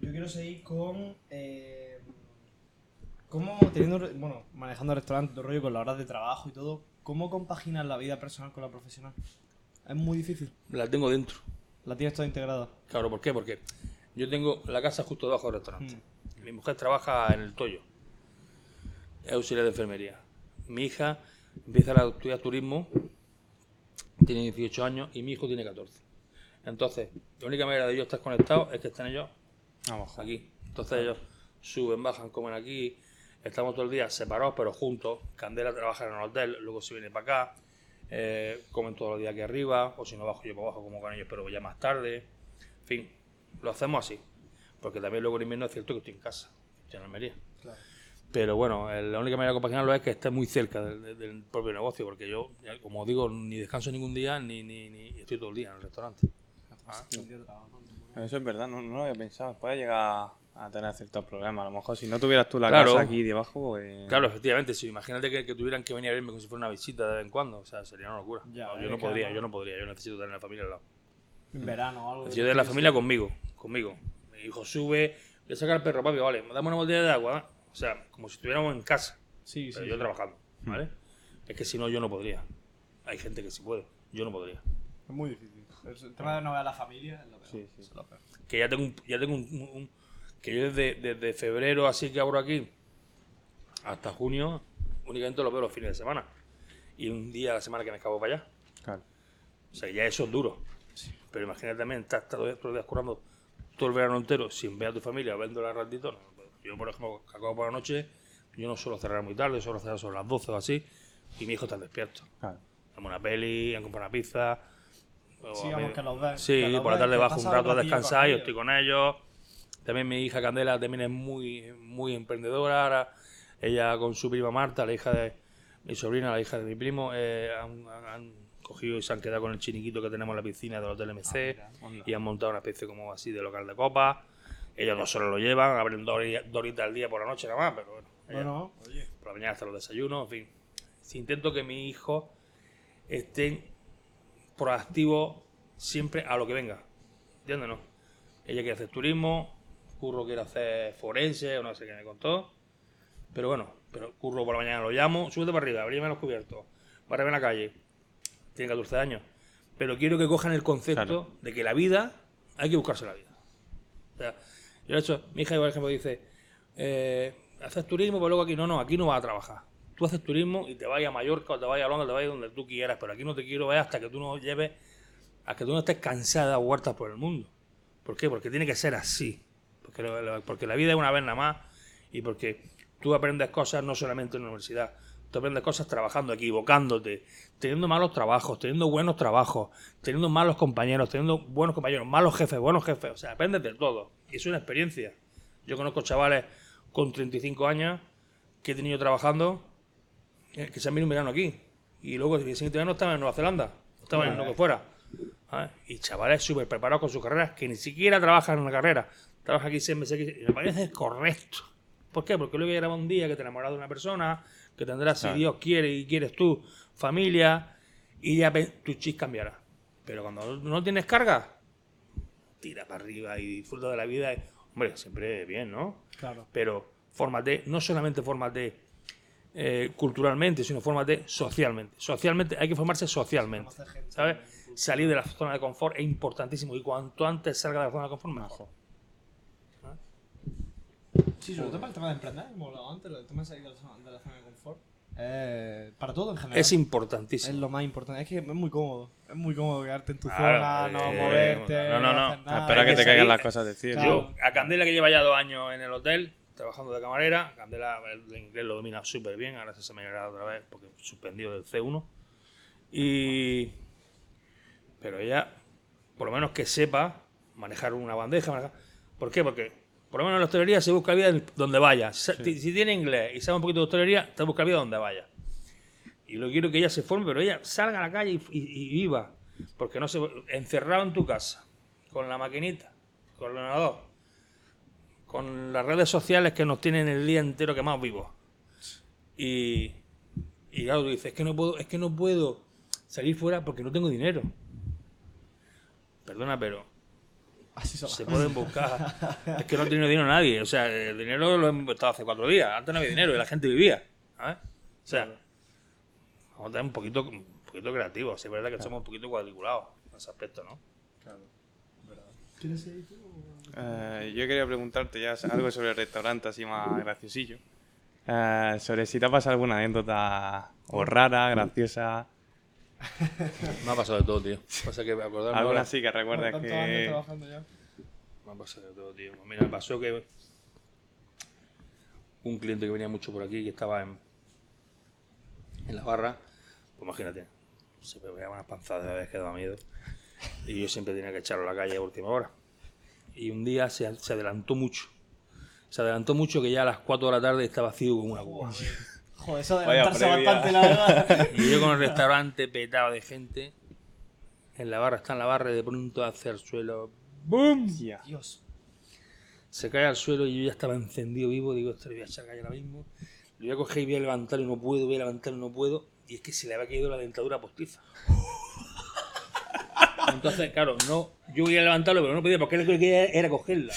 Yo quiero seguir con. Eh, ¿Cómo, teniendo. Bueno, manejando restaurantes, todo rollo con las horas de trabajo y todo, ¿cómo compaginas la vida personal con la profesional? Es muy difícil. La tengo dentro. La tienes toda integrada. Claro, ¿por qué? Porque yo tengo la casa justo debajo del restaurante. Mi mujer trabaja en el Toyo. Es auxiliar de enfermería. Mi hija empieza a estudiar turismo, tiene 18 años y mi hijo tiene 14. Entonces, la única manera de ellos estar conectados es que estén ellos aquí. Entonces ellos suben, bajan, comen aquí. Estamos todo el día separados pero juntos. Candela trabaja en el hotel, luego se viene para acá. eh, comen todos los días aquí arriba. O si no bajo yo para abajo como con ellos, pero ya más tarde. En fin, lo hacemos así. Porque también luego en invierno es cierto que estoy en casa, estoy en Almería. Pero bueno, la única manera de compaginarlo es que esté muy cerca del, propio negocio, porque yo, como digo, ni descanso ningún día, ni, ni, ni estoy todo el día en el restaurante. Eso es verdad, no, no lo había pensado. Puede llegar a tener ciertos problemas. A lo mejor si no tuvieras tú la Claro. casa aquí debajo, pues... Claro, efectivamente, si imagínate que, que tuvieran que venir a verme como si fuera una visita de vez en cuando, o sea, sería una locura. Ya, No, yo no podría, yo no podría, yo necesito tener la familia al lado. En verano o algo. Necesito tener la familia conmigo, conmigo. Mi hijo sube, voy a sacar al perro, papi, vale, dame una botella de agua, ¿eh? O sea, como si estuviéramos en casa, Sí, sí. pero yo trabajando, ¿vale? Es que si no, yo no podría. Hay gente que sí puede, yo no podría. Es muy difícil. El tema de no ver a la familia es lo peor. Sí, sí. Es lo peor. que ya tengo un, ya tengo un, que yo desde, desde febrero así que abro aquí hasta junio únicamente lo veo los fines de semana y un día a la semana que me escapo para allá Claro. o sea ya eso es duro pero imagínate también estar todos los días currando todo el verano entero sin ver a tu familia viéndola ratito no. Yo por ejemplo que acabo por la noche yo no suelo cerrar muy tarde suelo cerrar sobre las 12 o así y mi hijo está despierto Claro. Vamos a una peli, a comprar una pizza. Sí, a vamos, que los ves, Sí, los por la tarde bajo un rato a descansar con y ellos. estoy con ellos. También mi hija Candela también es muy, muy emprendedora. Ahora, ella con su prima Marta, la hija de mi sobrina, la hija de mi primo, eh, han, han- han cogido y se han quedado con el chiniquito que tenemos en la piscina del Hotel MC y han montado una especie como así de local de copas. Ellos no solo lo llevan, abren dos hori- dos horitas al día por la noche nada más, pero bueno. ellas- Bueno, oye. por la mañana hasta los desayunos, en fin. Si intento que mis hijos estén proactivos siempre a lo que venga. ¿Entiendes? No? Ella quiere hacer turismo, Curro quiere hacer forense o no sé qué me contó. Pero bueno, pero Curro por la mañana lo llamo, súbete para arriba, abríme los cubiertos, barreme la calle. Tiene 14 años. Pero quiero que cojan el concepto Claro. de que la vida hay que buscarse la vida. O sea, yo de hecho, mi hija, por ejemplo, dice, eh, haces turismo, pero luego aquí no, no, aquí no vas a trabajar. Tú haces turismo y te vayas a Mallorca o te vayas a Londres, te vayas donde tú quieras, pero aquí no te quiero ver hasta que tú no lleves, hasta que tú no estés cansada de dar por el mundo. ¿Por qué? Porque tiene que ser así. Porque, porque la vida es una vez nada más y porque tú aprendes cosas no solamente en la universidad, tú aprendes cosas trabajando, equivocándote, teniendo malos trabajos, teniendo buenos trabajos, teniendo malos compañeros, teniendo buenos compañeros, malos jefes, buenos jefes. O sea, aprendes de todo. Es una experiencia. Yo conozco chavales con 35 años que he tenido trabajando eh, que se han venido un verano aquí. Y luego el siguiente verano estaban en Nueva Zelanda, estaban en lo que fuera. Y chavales súper preparados con sus carreras que ni siquiera trabajan en una carrera. Trabajan aquí seis meses aquí. Y me parece correcto. ¿Por qué? Porque luego llegará un día que te enamorarás de una persona, que tendrás, si. Dios quiere y quieres tú, familia, y ya tu chis cambiará. Pero cuando no tienes carga, tira para arriba y disfruta de la vida. Hombre, siempre bien, ¿no? Claro. pero fórmate, no solamente fórmate eh, culturalmente, sino fórmate socialmente. Socialmente, hay que formarse socialmente, ¿sabes? Salir de la zona de confort es importantísimo y cuanto antes salga de la zona de confort, mejor. Sí, sobre todo para el tema de emprender, como hablaba antes, el tema de salir de la zona de, la zona de confort. Eh, para todo en general. Es Es importantísimo. lo más importante. Es que es muy cómodo. Es muy cómodo quedarte en tu Claro, zona, no eh, moverte. no, no, no. hacer nada. Espera que que te caigan las cosas del cielo. Claro. Yo, a Candela que lleva ya dos años en el hotel, trabajando de camarera, Candela el inglés lo domina súper bien, ahora se me ha otra vez porque suspendido del C1. Y... Pero ella, por lo menos que sepa manejar una bandeja, manejar... ¿Por qué? Porque por lo menos en la hostelería se busca vida donde vaya. Si, si tiene inglés y sabe un poquito de hostelería, te busca vida donde vaya. Y lo quiero que ella se forme, pero ella salga a la calle y, y- y viva. Porque no se encerrado en tu casa, con la maquinita, con el ordenador, con las redes sociales que nos tienen el día entero que más vivos. Y, y claro, tú dices, es que no puedo, es que no puedo salir fuera porque no tengo dinero. Perdona, pero Así son. se pueden buscar. es que no tiene dinero nadie. O sea, el dinero lo hemos estado hace cuatro días. Antes no había dinero y la gente vivía. ¿sabes? O sea, vamos a tener un poquito, un poquito creativos. Sí, Es verdad que somos un poquito cuadriculados en ese aspecto, ¿no? ¿Quieres seguir tú? Eh, yo quería preguntarte ya algo sobre el restaurante así más graciosillo. Eh, sobre si te ha pasado alguna anécdota o rara, graciosa, Me ha pasado de todo, tío. Pasa que acordarme alguna ahora- así que años que... trabajando ya. Me ha pasado de todo, tío. Mira, me pasó que un cliente que venía mucho por aquí, que estaba en, en la barra, pues imagínate, se pegaba unas panzadas de vez que daba miedo. Y yo siempre tenía que echarlo a la calle a última hora. Y un día se, se adelantó mucho. Se adelantó mucho que ya a las 4 de la tarde estaba vacío como una cuba. Joder, eso de Vaya previa. bastante, la verdad. Y yo con el restaurante petado de gente, en la barra, está en la barra y de pronto hace al suelo, ¡boom! Ya. Dios. Se cae al suelo y yo ya estaba encendido vivo. Digo, esto le voy a calle ahora mismo. Lo voy a coger y voy a levantar y no puedo, voy a levantar y no puedo. Y es que se le había caído la dentadura postiza. Entonces, claro, no, yo voy a levantarlo, pero no podía porque él lo que quería era cogerla.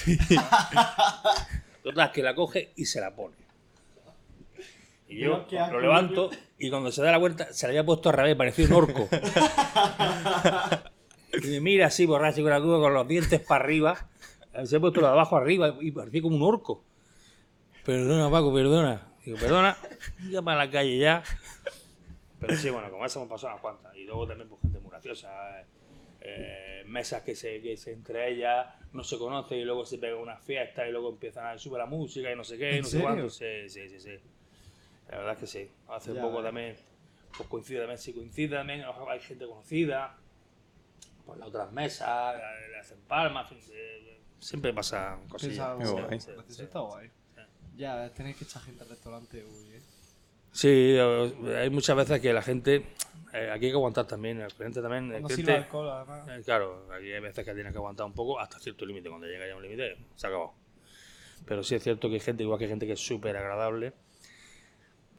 Total, que la coge y se la pone. Y yo lo levanto y cuando se da la vuelta se le había puesto al revés, parecía un orco. y me mira así borracho con la cuba con los dientes para arriba. Se ha puesto lo de abajo arriba y parecía como un orco. Perdona, Paco, perdona. Digo, perdona, ya para la calle ya. Pero sí, bueno, como eso hemos pasado unas cuantas. Y luego también pues, gente muy graciosa. eh, mesas que se, que se entre ellas no se conocen y luego se pega una fiesta y luego empiezan a subir la música y no sé qué, y ¿En no sé cuánto. Sí, sí, sí, sí. La verdad es que sí. Hace Ya, poco eh. también, pues coincide también, sí coincide también, hay gente conocida por las otras mesas, le hacen palmas, siempre pasa cosillas. Pensaba, Qué Sí, guay. sí, Eso sí. está guay. Ya, tenéis que echar gente al restaurante, uy, eh. Sí, eh, hay muchas veces que la gente. eh, aquí hay que aguantar también, el cliente también. El Cuando sirve cliente, alcohol, además. eh, claro, aquí hay veces que tienes que aguantar un poco hasta cierto límite. Cuando llega ya un límite, se acabó. Pero sí es cierto que hay gente, igual que hay gente que es súper agradable.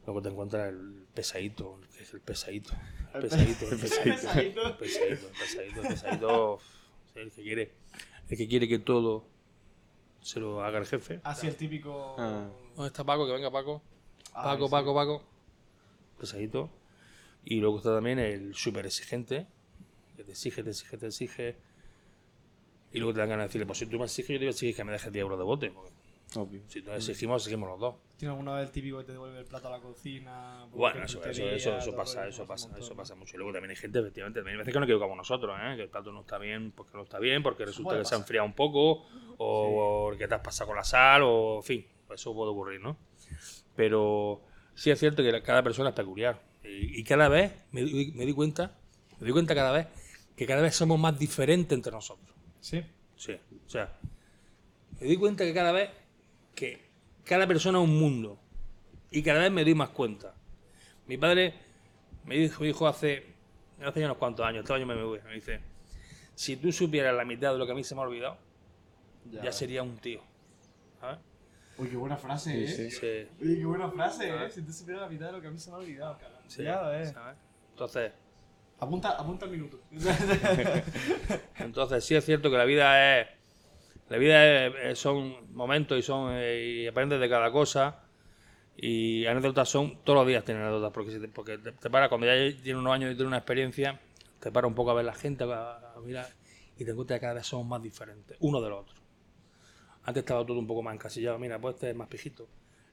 Luego te encuentras el pesadito, que es el pesadito. El pesadito, el pesadito. El pesadito, el pesadito, el pesadito. sí, El que quiere, el que quiere que todo se lo haga el jefe. Así el típico. Ah. ¿Dónde está Paco? Que venga Paco. Ay, Paco. Paco, Paco. Pesadito. Y luego está también el súper exigente, que te exige, te exige, te exige. Y luego te dan ganas de decirle, pues si tú me exiges, yo te voy a exigir que me dejes 10 euros de bote. porque Obvio. si nos exigimos, exigimos los dos. ¿Tiene alguna vez el típico que te devuelve el plato a la cocina? Bueno, eso, eso, eso, eso pasa, eso que pasa, un eso montón. pasa mucho. Y luego también hay gente, efectivamente, también hay veces que no equivocamos nosotros, ¿eh? que el plato no está bien porque no está bien, porque resulta que se ha pasar. enfriado un poco, o porque te has pasado con la sal, o en fin, eso puede ocurrir, ¿no? Pero sí es cierto que cada persona es peculiar. Y, y cada vez me, di- me di cuenta, me di cuenta cada vez que cada vez somos más diferentes entre nosotros. Sí. Sí, o sea, me doy cuenta que cada vez que cada persona es un mundo y cada vez me doy más cuenta. Mi padre me dijo, dijo hace, hace ya unos cuantos años, este año me me dice, si tú supieras la mitad de lo que a mí se me ha olvidado, ya, sería un tío. ¿sabes? Uy, qué buena frase, Sí, eh. sí. Sí, Uy, qué buena frase, eh. Si tú supieras la mitad de lo que a mí se me ha olvidado. sí, Ya, eh. ¿sabes? Entonces, Apunta, apunta el minuto. Entonces sí es cierto que la vida es la vida es- es- son momentos y son eh, y aprendes de cada cosa. Y anécdotas son todos los días tienes anécdotas porque si te, porque te, te para cuando ya tienes unos años y tienes una experiencia te para un poco a ver la gente a, a mirar y te encuentras que cada vez somos más diferentes uno de los otros. Antes estaba todo un poco más encasillado. Mira pues este es más pijito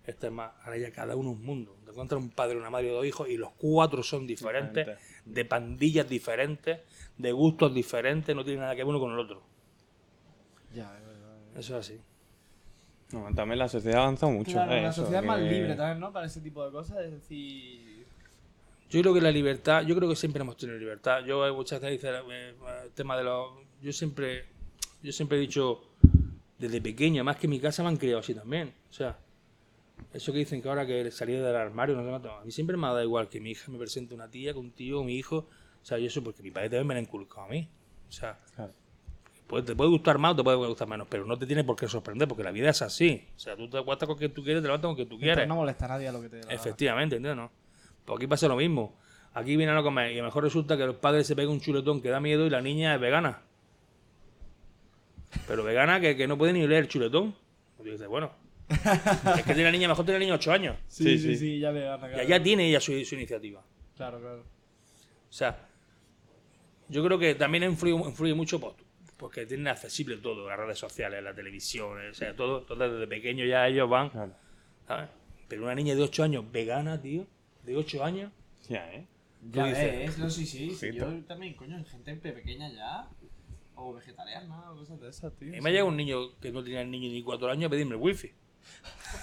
este es más ahora ya cada uno un mundo. Te encuentras un padre una madre y dos hijos y los cuatro son diferentes Diferente. de pandillas diferentes de gustos diferentes no tiene nada que ver uno con el otro. Ya. Eso es así No, también la sociedad ha avanzado mucho. Claro, eh, la eso, sociedad es más que- libre también, ¿no? Para ese tipo de cosas. Es decir. Yo creo que la libertad, yo creo que siempre hemos tenido libertad. Yo hay muchas veces dice eh, el tema de los, yo siempre, yo siempre he dicho desde pequeño, más que en mi casa me han criado así también. O sea, eso que dicen que ahora que salí del armario, no cuánto, a mí siempre me ha dado igual que mi hija me presente una tía, que un tío, mi hijo. O sea, y eso porque mi padre también me lo ha inculcado a mí. O sea, Claro. Puede- te puede gustar más o te puede gustar menos, pero no te tiene por qué sorprender, porque la vida es así. O sea, tú te acuestas con quien tú quieres, te levantas con quien tú quieres. no molesta a nadie a lo que te gana. Efectivamente, ¿entiendes? No? Pues aquí pasa lo mismo. Aquí vienen a comer y a lo mejor resulta que los padres se pegan un chuletón que da miedo y la niña es vegana. Pero vegana que, que no puede ni leer el chuletón. Y tú dices, bueno, es que tiene la niña, mejor tiene la niña 8 años. Sí, Sí, sí, sí, sí. ya le gana. Y Claro, allá tiene ella su, su iniciativa. claro. claro. O sea, yo creo que también influye, influye mucho pues, porque tienen accesible todo, las redes sociales, la televisión, o sea, todo. Entonces, desde pequeño ya ellos van, Claro. ¿sabes? Pero una niña de 8 años, vegana, tío, de 8 años, Ya, ¿eh? Ya dices, ves, no, sí, sí. sí, yo también, coño, gente pequeña ya. O vegetariana, o cosas de esas, tío. Y me ha llegado un niño que no tenía niño ni cuatro años a pedirme el wifi.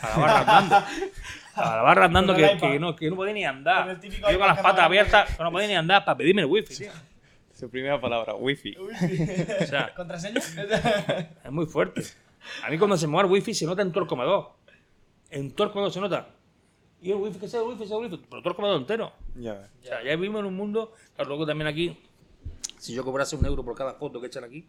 A la barra andando. A la barra andando que, que no, que no podía ni andar. Yo con las patas abiertas, que no podía ni andar para pedirme el wifi, tío. Su primera palabra, wifi. O sea, ¿Contraseña? es muy fuerte. A mí cuando se me va el wifi se nota en todo el comedor. En todo el comedor se nota. Y el wifi, que sea el wifi, sea el wifi, pero todo el comedor entero. Ya. O sea, ya vivimos en un mundo, claro, luego también aquí, si yo cobrase un euro por cada foto que echan aquí,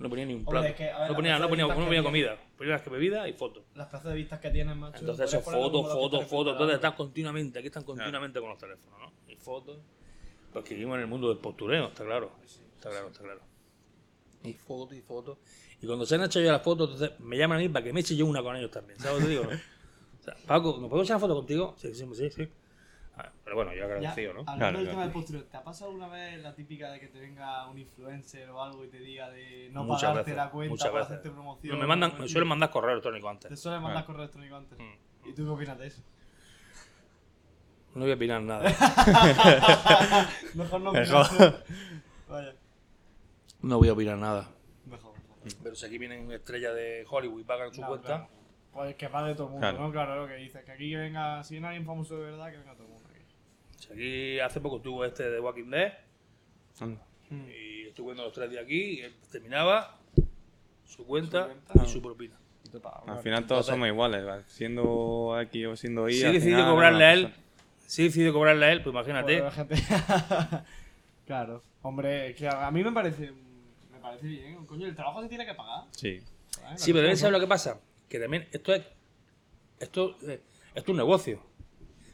no ponía ni un Hombre, plato. es que, ver, no ponía, no ponía, no ponía comida. Ponía las que bebida y fotos. Las plazas de vistas que tienen, macho. Entonces fotos, fotos, fotos. Entonces están continuamente, aquí están continuamente con los teléfonos, ¿no? Y fotos. Porque vivimos en el mundo del postureo, está claro. Está claro, está claro. Y fotos y fotos. Y cuando se han hecho ya las fotos, entonces me llaman a mí para que me eche yo una con ellos también. ¿Sabes lo que te digo? no? O sea, Paco, ¿me puedo echar una foto contigo? Sí, sí, sí. sí. Ah, Pero bueno, yo Ya, agradecido, ¿no? Hablando Claro, del claro. tema del postureo, ¿te ha pasado alguna vez la típica de que te venga un influencer o algo y te diga de no Muchas pagarte veces, la cuenta muchas para veces. hacerte promoción? No, me, mandan, o- me suelen mandar correo electrónico Te antes. suelen mandar Ah. correo electrónico antes. Mm. ¿Y tú qué opinas de eso? No voy a opinar nada. Mejor no Mejor. opinar. Vaya. No voy a opinar nada. Mejor. mejor. Pero si aquí vienen estrellas de Hollywood y pagan su No, cuenta, claro. Pues que pague todo el mundo, Claro. ¿no? Claro, lo que dices. Que aquí que venga, si viene alguien famoso de verdad, que venga todo el mundo aquí. si aquí hace poco tuvo este de Walking Dead Anda. y estuve viendo los tres días aquí y él terminaba, su cuenta, cuenta. y su propina. Al final todos somos iguales, ¿vale? siendo X o siendo he decidido final cobrarle a él. Si he decidido cobrarle a él, pues imagínate. Gente. claro. Hombre, que a a mí me parece. Me parece bien. Coño, el trabajo se tiene que pagar. Sí. Sí, pero Las ¿sabes lo que pasa? Que también esto es. Esto, eh, esto es un negocio.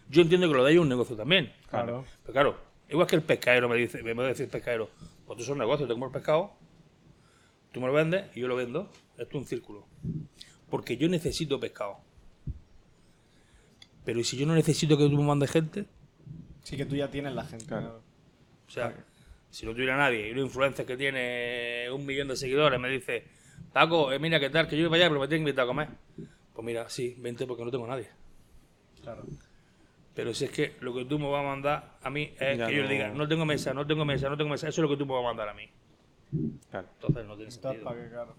Yo entiendo que lo de ahí es un negocio también. Claro. Pero claro, igual que el pescadero me dice, me puede decir el pescadero, pues esto es un negocio, te como el pescado, tú me lo vendes y yo lo vendo. Esto es un círculo. Porque yo necesito pescado. Pero ¿y si yo no necesito que tú me mandes gente? Sí, que tú ya tienes la gente. Claro. O sea, si no tuviera nadie y un influencer que tiene un millón de seguidores me dice, Paco, eh, mira qué tal, que yo voy para allá, pero me tengo que invitar a comer. Pues mira, sí, vente porque no tengo nadie. Claro. Pero si es que lo que tú me vas a mandar a mí es Ya que yo le diga, no tengo mesa, no tengo mesa, no tengo mesa, eso es lo que tú me vas a mandar a mí. Claro. Entonces no tiene Entonces, sentido. ¿para qué, claro?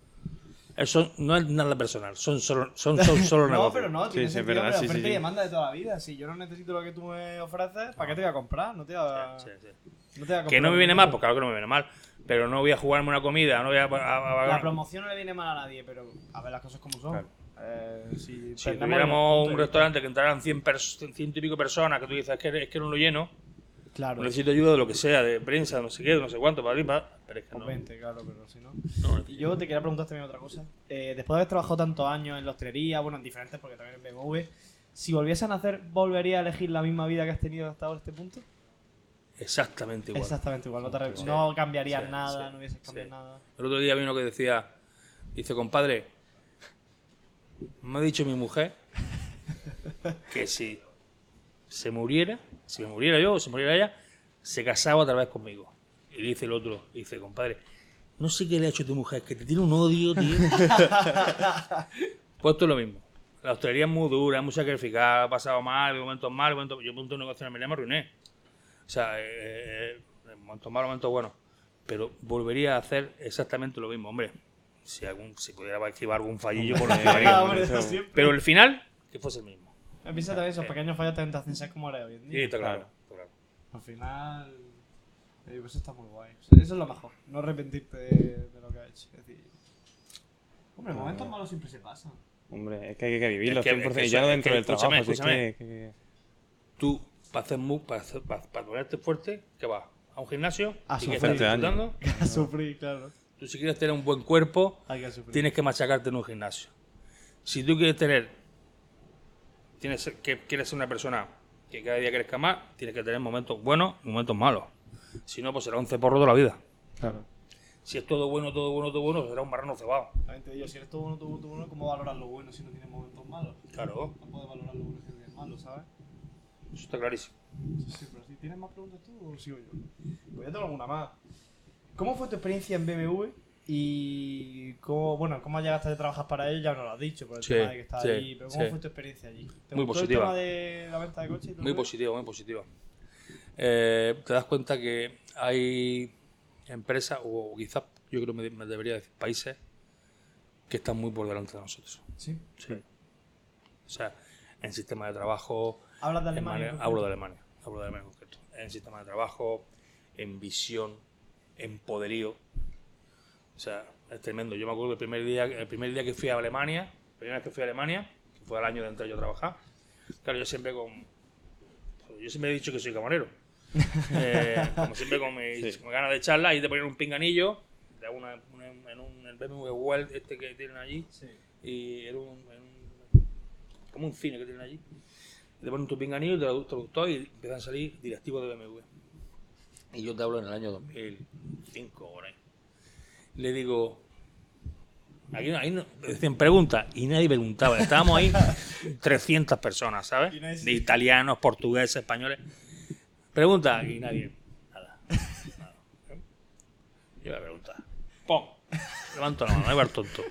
Eso no es nada personal, son solo, son, son solo No, negocios. pero no, tiene sí, es sentido, verdad, hombre, sí, sí, y demanda de toda la vida. Si yo no necesito lo que tú me ofreces, ¿para qué te voy a comprar? No te voy a, Sí, sí. no te voy a Que no comprar me viene mal, pues claro que no me viene mal. Pero no voy a jugarme una comida, no voy a... a- a- La promoción no le viene mal a nadie, pero a ver las cosas como son. Claro. Eh, si si tuviéramos un restaurante que entraran 100, pers- 100 y pico personas, que tú dices, es que, es que no lo lleno, Claro. necesito ayuda de lo que sea, de prensa, no sé qué, no sé cuánto, para arriba, pero es que no. 20, claro, pero si no. no Y yo te quería preguntar también otra cosa. Eh, después de haber trabajado tantos años en la hostelería, bueno, en diferentes, porque también en BMW, si volviesen a hacer, ¿volvería a elegir la misma vida que has tenido hasta ahora este punto? Exactamente igual. Exactamente igual, no, te arrep- Sí. no cambiarías Sí, nada, sí, no hubieses cambiado nada. El otro día vi uno que decía, dice, compadre, me ha dicho mi mujer que si se muriera, si me muriera yo o se muriera ella, se casaba otra vez conmigo. Y dice el otro, dice, compadre, no sé qué le ha hecho tu mujer, que te tiene un odio, tío. pues esto es lo mismo. La hostelería es muy dura, es muy sacrificada, ha pasado mal, momentos mal, momentos... Yo monté un negocio en Almería me arruiné. O sea, eh, eh, momentos malos, momentos buenos. Pero volvería a hacer exactamente lo mismo, hombre. Si algún si pudiera esquivar algún fallillo, por lo Eh, hombre, eso- eso siempre. Pero el final, que fuese el mismo. Piensa también esos pequeños fallos también te hacen ser como eres hoy en Sí, día. está claro. Claro. está claro. Al final, eh, pues eso está muy guay. Eso es lo mejor, no arrepentirte de, de lo que has hecho. Es decir, hombre, momentos malos siempre se pasan. Hombre, es que hay que vivirlo Es que- 100%. es que y ya no dentro que, del trabajo. escúchame, es que- que- Tú, para hacer mu- para, hacer- para, para ponerte fuerte, ¿qué vas? ¿A un gimnasio? A ¿Y que sufrir. disfrutando? A sufrir, claro. Tú, si quieres tener un buen cuerpo, Hay que tienes que machacarte en un gimnasio. Si tú quieres tener, tienes que quieres ser una persona que cada día crezca más, tienes que tener momentos buenos y momentos malos. Si no, pues será un ceporro de la vida. Claro. Si es todo bueno, todo bueno, todo bueno, será un marrano cebado. También te digo, si eres todo bueno, todo bueno, todo bueno, ¿cómo valoras lo bueno si no tienes momentos malos? Claro, No puedes valorar lo bueno si no tienes malos, ¿sabes? eso está clarísimo. Sí, pero si tienes más preguntas tú o sigo yo. Pues ya tengo alguna más. ¿Cómo fue tu experiencia en BMW? Y cómo, bueno, cómo llegaste a trabajar para él, ya no lo has dicho, por el Sí, tema de que estás sí, ahí. Pero ¿cómo sí. fue tu experiencia allí? ¿Te Muy gustó positiva. el tema de la venta de coches? Muy positiva, muy positiva. Eh, te das cuenta que hay empresas, o quizás yo creo que me, me debería decir países, que están muy por delante de nosotros. Sí. Sí. O sea, en sistema de trabajo, ¿Hablas de Alemania? hablo de Alemania, hablo de Alemania en concreto. En sistema de trabajo, en visión, en poderío. O sea, es tremendo. Yo me acuerdo que el primer día, el primer día que fui a Alemania, la primera vez que fui a Alemania, que fue al año de entrar yo a trabajar, claro, yo siempre con. Yo siempre he dicho que soy camarero. Eh, como siempre con mis ganas de charla, y te ponen un pinganillo, te hago una, una- en un el BMW World este que tienen allí, Sí. y era un, era un- como un cine que tienen allí. Te ponen tu pinganillo, te traductor y empiezan a salir directivos de BMW. Y yo te hablo en el año 2005 por ahí. Le digo, aquí no- ahí no, decían pregunta y nadie preguntaba. Estábamos ahí 300 personas, ¿sabes? De italianos, portugueses, españoles. Pregunta y nadie. Nada. nada. Yo voy a preguntar. ¡Pum! Levanto la mano, el tonto.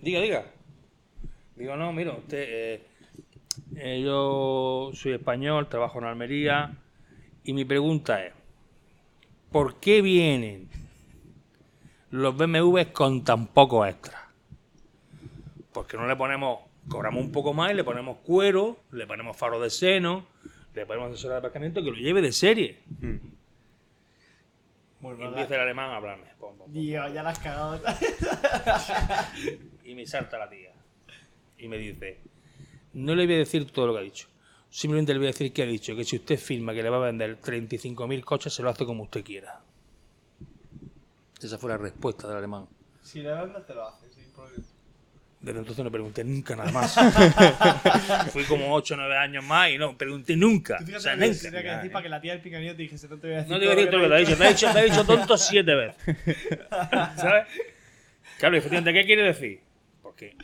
Diga, diga. Digo, no, mira, usted, eh, eh, yo soy español, trabajo en Almería y mi pregunta es, ¿por qué vienen los BMWs con tan pocos extras? Porque no le ponemos, cobramos un poco más y le ponemos cuero, le ponemos faro de seno, le ponemos asesor de aparcamiento que lo lleve de serie. Mm. Bueno, Y verdad. empieza el alemán a hablarme. Dios, ya la has cagado. Y me salta la tía. Y me dice, no le voy a decir todo lo que ha dicho. Simplemente le voy a decir que ha dicho que si usted firma que le va a vender 35.000 coches, se lo hace como usted quiera. Esa fue la respuesta del alemán. si le vendes, te lo haces, sin problema. Desde entonces no pregunté nunca nada más. Fui como 8 o 9 años más y no pregunté nunca. Tú O sea, nunca. tenía que decir para que la tía del picanillo te dijese, no te voy a decir. No te voy a decir todo lo que te ha dicho. Te ha dicho, te ha dicho tonto siete veces. ¿Sabes? Claro, efectivamente, ¿qué quiere decir? Porque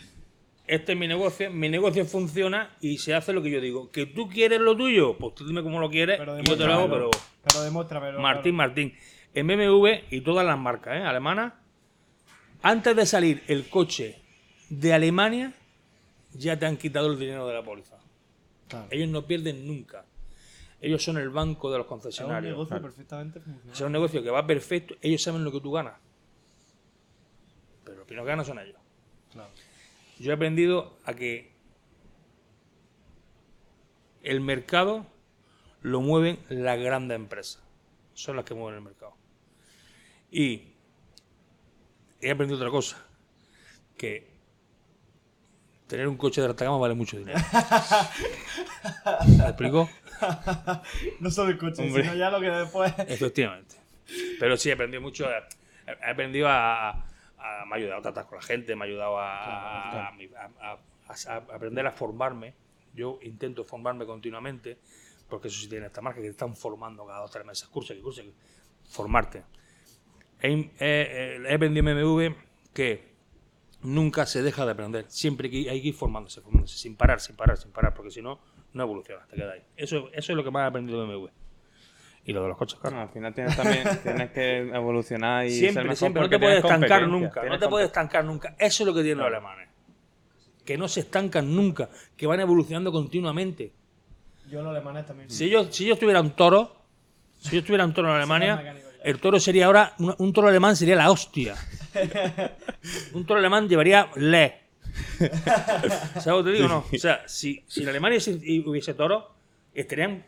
este es mi negocio, mi negocio funciona y se hace lo que yo digo. ¿Que tú quieres lo tuyo? Pues tú dime cómo lo quieres Pero y yo te lo hago, pero... Pero demuéstramelo. Martín, Martín. En BMW y todas las marcas ¿eh? alemanas, antes de salir el coche de Alemania, ya te han quitado el dinero de la póliza. Claro. Ellos no pierden nunca. Ellos son el banco de los Es un concesionarios. negocio perfectamente funcional. Es un negocio que va perfecto, ellos saben lo que tú ganas. Pero los que no ganan son ellos. Claro. Yo he aprendido a que el mercado lo mueven las grandes empresas. Son las que mueven el mercado. Y he aprendido otra cosa. Que tener un coche de alta gama vale mucho dinero. ¿Me explico? no solo el coche, Hombre. sino ya lo que después. Efectivamente. Pero sí, he aprendido mucho. He aprendido a, a- Me ha ayudado a tratar con la gente, me ha ayudado a, aprender a formarme. Yo intento formarme continuamente, porque eso sí tiene esta marca, que te están formando cada dos o tres meses. Curso, que curso, que- formarte. He, he- he- BMW que nunca se deja de aprender. Siempre hay que hay que ir formándose, formándose, sin parar, sin parar, sin parar, porque si no, no evolucionas, te quedas ahí. Eso, eso es lo que más he aprendido de BMW. Y lo de los coches, claro. No, al final tienes también tienes que evolucionar y ser Siempre, mejor siempre. No te puedes estancar nunca. No te puedes estancar nunca. Eso es lo que tienen los alemanes. Que no se estancan nunca. Que van evolucionando continuamente. Yo los alemanes también. Si ellos, si ellos tuvieran toros, si ellos tuvieran toro en Alemania. El toro sería ahora, un, un toro alemán sería la hostia. un toro alemán llevaría le. ¿Sabes lo que te digo? No. O sea, si, si en Alemania hubiese toro, estarían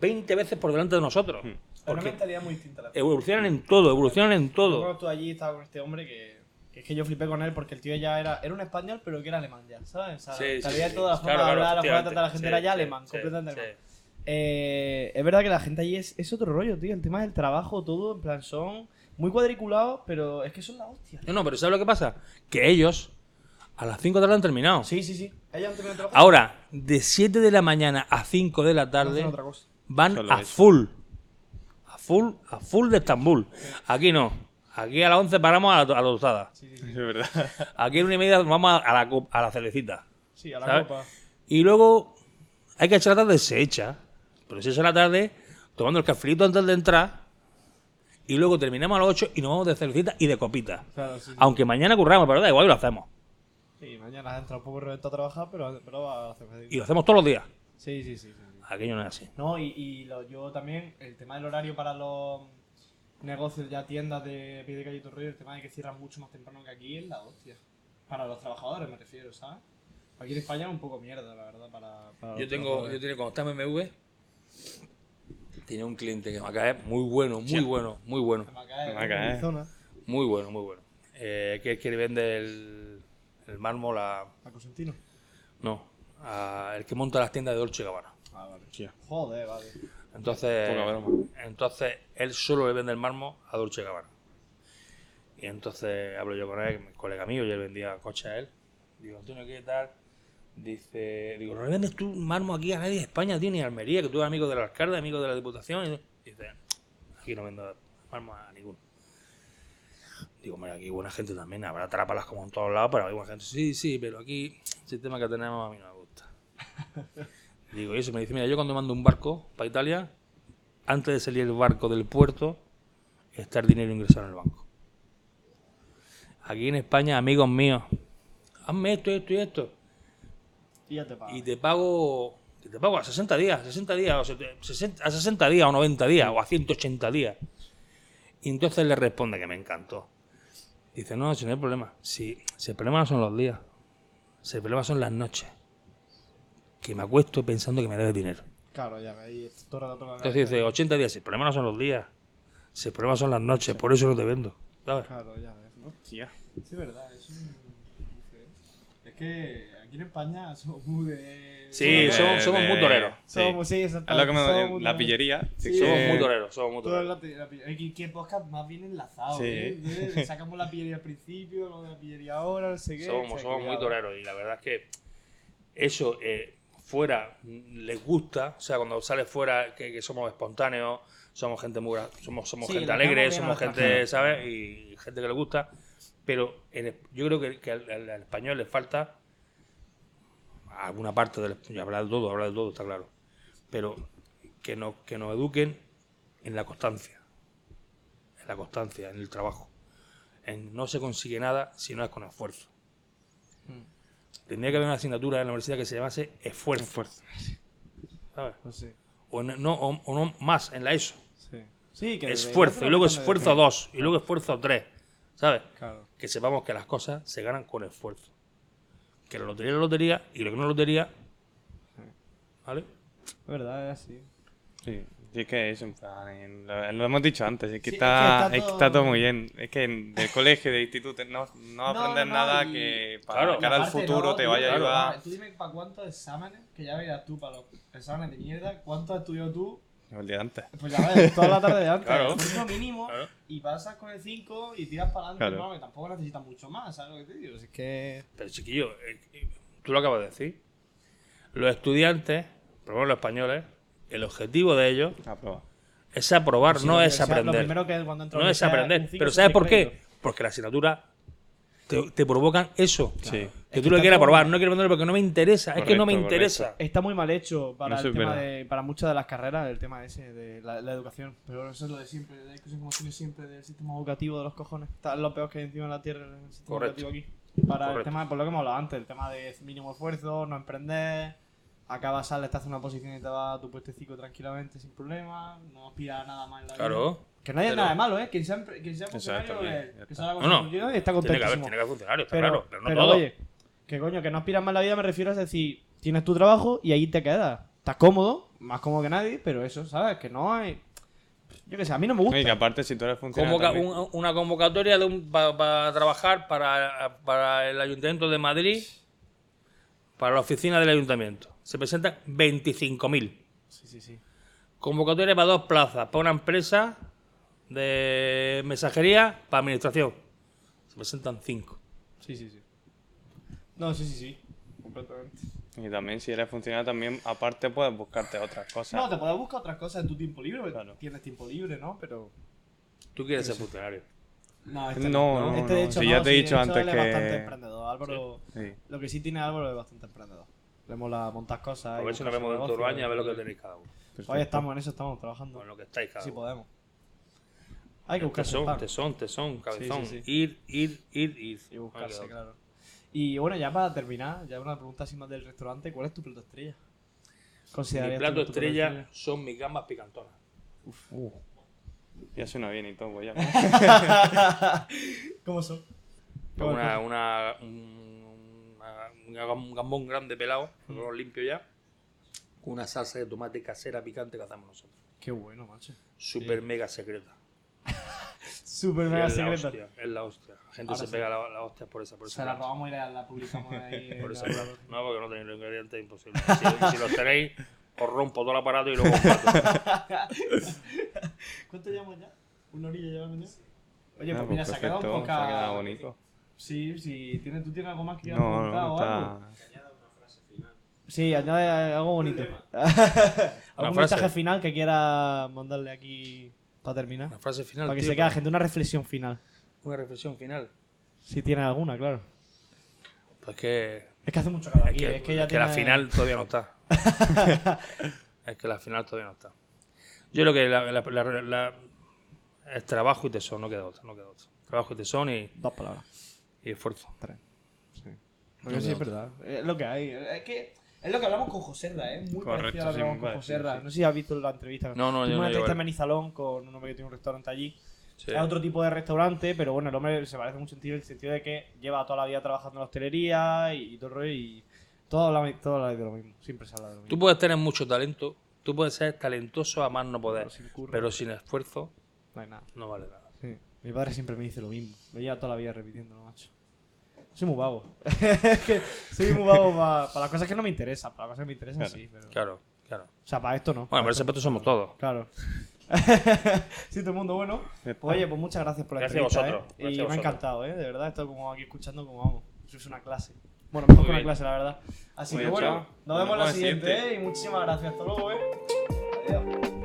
20 veces por delante de nosotros. Una Porque mentalidad muy distinta. La evolucionan en todo, evolucionan en Yo todo. cuando estuve allí estaba con este hombre que, que es que yo flipé con él porque el tío ya era, era un español pero que era alemán ya, ¿sabes? O sea, Sí, sí, sabía sí. toda la forma Claro, de claro, hablar, la forma de tratar a la gente Sí, era ya sí, alemán, sí, completamente sí. alemán. Eh, es verdad que la gente allí es, es otro rollo, tío. El tema del trabajo, todo, en plan, son muy cuadriculados, pero es que son la hostia. No, no, pero ¿sabes lo que pasa? Que ellos a las 5 de la tarde han terminado. Sí, sí, sí. Ellos han terminado el trabajo. Ahora, de 7 de la mañana a 5 de la tarde otra cosa. van Solo a eso. full. A full, a full de Estambul. Aquí no. Aquí a las 11 paramos a la, a la tostada. Sí, sí, sí. Es verdad. Aquí a una y media vamos a, a la, a la cervecita. Sí, a la ¿sabes? copa. Y luego hay que echar la tarde, se echa. Pero se echa la tarde tomando el cafelito antes de entrar. Y luego terminamos a las 8 y nos vamos de cervecita y de copita. Claro, sí, sí. Aunque mañana curramos, pero da igual y lo hacemos. Sí, mañana has entrado un poco reventado a trabajar, pero, pero va a hacer Y lo hacemos todos los días. Sí, sí, sí. sí. Aquello no es así. No, y, y lo- yo también, el tema del horario para los negocios, ya tiendas de pie de calle y todo el tema de que cierran mucho más temprano que aquí es la hostia. Para los trabajadores me refiero, ¿sabes? Aquí en España es un poco mierda, la verdad, para, para Yo los tengo, yo tengo, cuando estaba en MV, tenía un cliente que me cae muy bueno, muy bueno, muy bueno, muy bueno, muy bueno. Eh, que es que le vende el, el mármol a. a Cosentino. No, a el que monta las tiendas de Dolce Gabbana. Ah, vale. Joder, vale. Entonces, entonces él solo le vende el mármol a Dolce Gabbana. Y entonces hablo yo con él, mi colega mío, y él vendía coches a él. Digo, Antonio, ¿qué tal? Dice, digo, ¿no le vendes tú mármol aquí a nadie de España, a Almería, que tú eres amigo del alcalde, amigo de la diputación? Y dice, aquí no vendo mármol a ninguno. Digo, mira, aquí hay buena gente también, habrá trápalas como en todos lados, pero hay buena gente. Sí, sí, pero aquí el sistema que tenemos a mí no me gusta. Digo, y eso me dice, mira, yo cuando mando un barco para Italia, antes de salir el barco del puerto, está el dinero ingresado en el banco. Aquí en España, amigos míos, hazme esto, esto y esto. Y ya te pago. Y te pago, que te pago a 60 días, 60 días, o sete- 60 a 60 días, o 90 días, o a 180 días. Y entonces le responde que me encantó. Dice, no, si no hay problema. Si, si el problema no son los días, si el problema son las noches. Que me acuesto pensando que me debes dinero. Claro, ya, ahí rato con la Entonces dice, 80 días, el problema no son los días. Si el problema son las noches, por eso no te vendo. ¿sabes? Claro, ya ves, ¿no? Hostia. Sí, es verdad, es Es que aquí en España somos muy de. Sí, somos, somos muy toreros. Somos, sí, somos muy La pillería. Somos muy toreros, somos muy toreros. ¿Qué, podcast más bien enlazado? ¿eh? De- Sacamos la pillería al principio, lo de la pillería ahora, no sé qué. Somos, somos muy toreros y la verdad es que eso eh, fuera les gusta, o sea, cuando sale fuera que, que somos espontáneos, somos gente muy somos, somos Sí, gente le alegre, somos gente. ¿sabes? Y gente que le gusta, pero en yo creo que, que al- al español le falta alguna parte del y hablar de todo, hablar de todo, está claro. Pero que nos, que nos eduquen en la constancia. En la constancia, en el trabajo. En no se consigue nada si no es con esfuerzo. Tendría que haber una asignatura en la universidad que se llamase esfuerzo. Esfuerzo. ¿sabes? Pues O, no, no- o- o no más en la ESO. sí. Sí, que Esfuerzo, y luego esfuerzo 2, y luego esfuerzo 3. ¿Sabes? Claro. Que sepamos que las cosas se ganan con esfuerzo. Que la lotería es la lotería y lo que no es lotería. ¿Vale? Es verdad, es así. Sí, sí, es que es en plan, lo, lo hemos dicho antes, es que, Sí, está, es que está es que está todo- muy bien. Es que en- del colegio, de instituto, no, no aprendes no, no, nada y- que para Claro. cara al futuro no, te vaya a ayudar. Tú dime para cuántos exámenes, que ya verás tú, para los exámenes de mierda, ¿cuántos has estudiado tú? El día antes. Pues ya ves, toda la tarde de antes. Claro. Mínimo, mínimo. Claro. Y pasas con el 5 y tiras para adelante. Claro. No, que tampoco necesitas mucho más, ¿sabes lo que te digo? Es que. Pero chiquillo, eh, eh, tú lo acabas de decir. Los estudiantes, por lo menos los españoles, el objetivo de ellos es aprobar, Sí, no lo es sea, Lo aprender. primero que es cuando No la es universidad, aprender. Pero ¿sabes por qué? Porque la asignatura te, te provocan eso. Sí. Que Es tú que lo quieras probar, no quiero aprenderlo porque no me interesa. es que no me Correcto, interesa. Está muy mal hecho para el tema de, para muchas de las carreras, el tema ese de la, la educación. Pero eso es lo de siempre, la discusión como tiene siempre del sistema educativo de los cojones. Está lo peor que hay encima de la tierra el sistema Correcto. educativo aquí. Para el tema, por lo que hemos hablado antes, el tema de mínimo esfuerzo, no emprender, acabas, sales, te haces una posición y te vas a tu puestecico tranquilamente sin problema, no aspiras a nada más en la vida. Claro. Que no hay Pero- nada de malo, ¿eh? Quien sea, quien sea funcionario, Exacto, eh, que está. sea No, no. y está Tiene que haber, contentísimo. tiene que haber está Pero, claro. Pero no pero, todo. oye, que coño, que no aspiras más en la vida me refiero a decir, tienes tu trabajo y ahí te quedas. Estás cómodo, más cómodo que nadie, pero eso, ¿sabes? Que no hay... Yo qué sé, a mí no me gusta. Y que aparte, si tú eres funcionario. Convoca- también- un- una convocatoria de un, para trabajar para, para el Ayuntamiento de Madrid, para la oficina del Ayuntamiento. Se presentan 25.000. Sí, sí, sí. Convocatoria para dos plazas, para una empresa de mensajería, para administración. Se presentan cinco. Sí, sí, sí. No, sí, sí, sí. Completamente. Y también, si eres funcionario, también, aparte, puedes buscarte otras cosas. No, te puedes buscar otras cosas en tu tiempo libre, porque Claro. tienes tiempo libre, ¿no? Pero... Tú quieres ser funcionario. No, No, no, Este, de no. hecho, Si no, ya te he dicho de hecho, antes él es que- bastante emprendedor. Álvaro... Sí. Lo que sí tiene Álvaro es bastante emprendedor. Le mola montar cosas. A ver si nos vemos dentro de negocio, dos años a ver lo que tenéis cada uno. Hoy estamos en eso, estamos trabajando. Con lo que estáis cada Si uno. podemos. Hay que buscarse el Tesón, tesón, tesón, cabezón. sí, sí. Ir, ir, ir, ir. Y buscarse, claro. Y bueno, ya para terminar, ya una pregunta así más del restaurante. ¿Cuál es tu plato estrella? Mi ¿Considerarías plato estrella son mis gambas picantonas. Ya suena bien y todo, pues ya. ¿Cómo son? Una, una, un, una- un gambón grande pelado, lo limpio ya, con una salsa de tomate casera picante que hacemos nosotros. Qué bueno, macho. Super mega secreta. Súper Y mega es la secreta. hostia, es la hostia. La gente Ahora se sí. pega la, la hostia por esa, por Se esa la parte. robamos y la, la publicamos ahí. Por esa la-. No, porque no tenéis los ingredientes, imposible. Si, si los tenéis, os rompo todo el aparato y luego os mato. ¿Cuánto llevamos ya? ¿Una orilla llevamos ya? Oye, Ah, pues mira, se ha quedado un poco. se ha quedado bonito. Sí, sí. ¿Tienes, ¿Tú tienes algo más que quieras No, preguntar no, o algo? está. Sí, añade algo bonito. ¿Algún frase. mensaje final que quiera mandarle aquí para terminar? Una frase final. Para que tío, se quede gente, una reflexión final. Una reflexión final. Si tiene alguna, claro. Pues que Es que hace mucho calor Es aquí, que, es que ya es que la final todavía no está. es que la final todavía no está. Yo creo que la, la- la- la- es trabajo y tesón, no queda otra, no queda otra. Trabajo y tesón y, Dos palabras. Y esfuerzo. Tres. Sí. Porque sí, es verdad. Es lo que hay. Es que es lo que hablamos con José Ra, ¿eh? Muy Correcto, parecido a lo que hablamos con José parecido, Ra. sí. No sé si has visto la entrevista. No, no, no una entrevista en. Manizalón con un hombre que tiene un restaurante allí. Sí. Es otro tipo de restaurante, pero bueno, el hombre se parece mucho en el sentido de que lleva toda la vida trabajando en la hostelería y, y todo el rollo y todo habla, todo habla de lo mismo. Siempre se habla de lo mismo. Tú puedes tener mucho talento, tú puedes ser talentoso a más no poder, Pero sin curro. pero sin esfuerzo No hay nada. No vale nada. Mi padre siempre me dice lo mismo. Me lleva toda la vida repitiéndolo, macho. Soy muy vago. es que soy muy vago para las cosas que no me interesan. Para las cosas que me interesan, Claro. sí. Pero... O Claro, claro. sea, para esto no. Bueno, por ese aspecto somos todos. Claro. sí, todo el mundo bueno. Pues, oye, pues muchas gracias por la Gracias entrevista, vosotros, ¿eh? gracias y a me ha vosotros. encantado, ¿eh? De verdad, estoy como aquí escuchando como vamos. Eso es una clase. Bueno, mejor que una clase, la verdad. Así Muy que bien, bueno, chao. nos vemos en la siguiente. ¿eh? Y muchísimas gracias. Hasta luego, ¿eh? Adiós.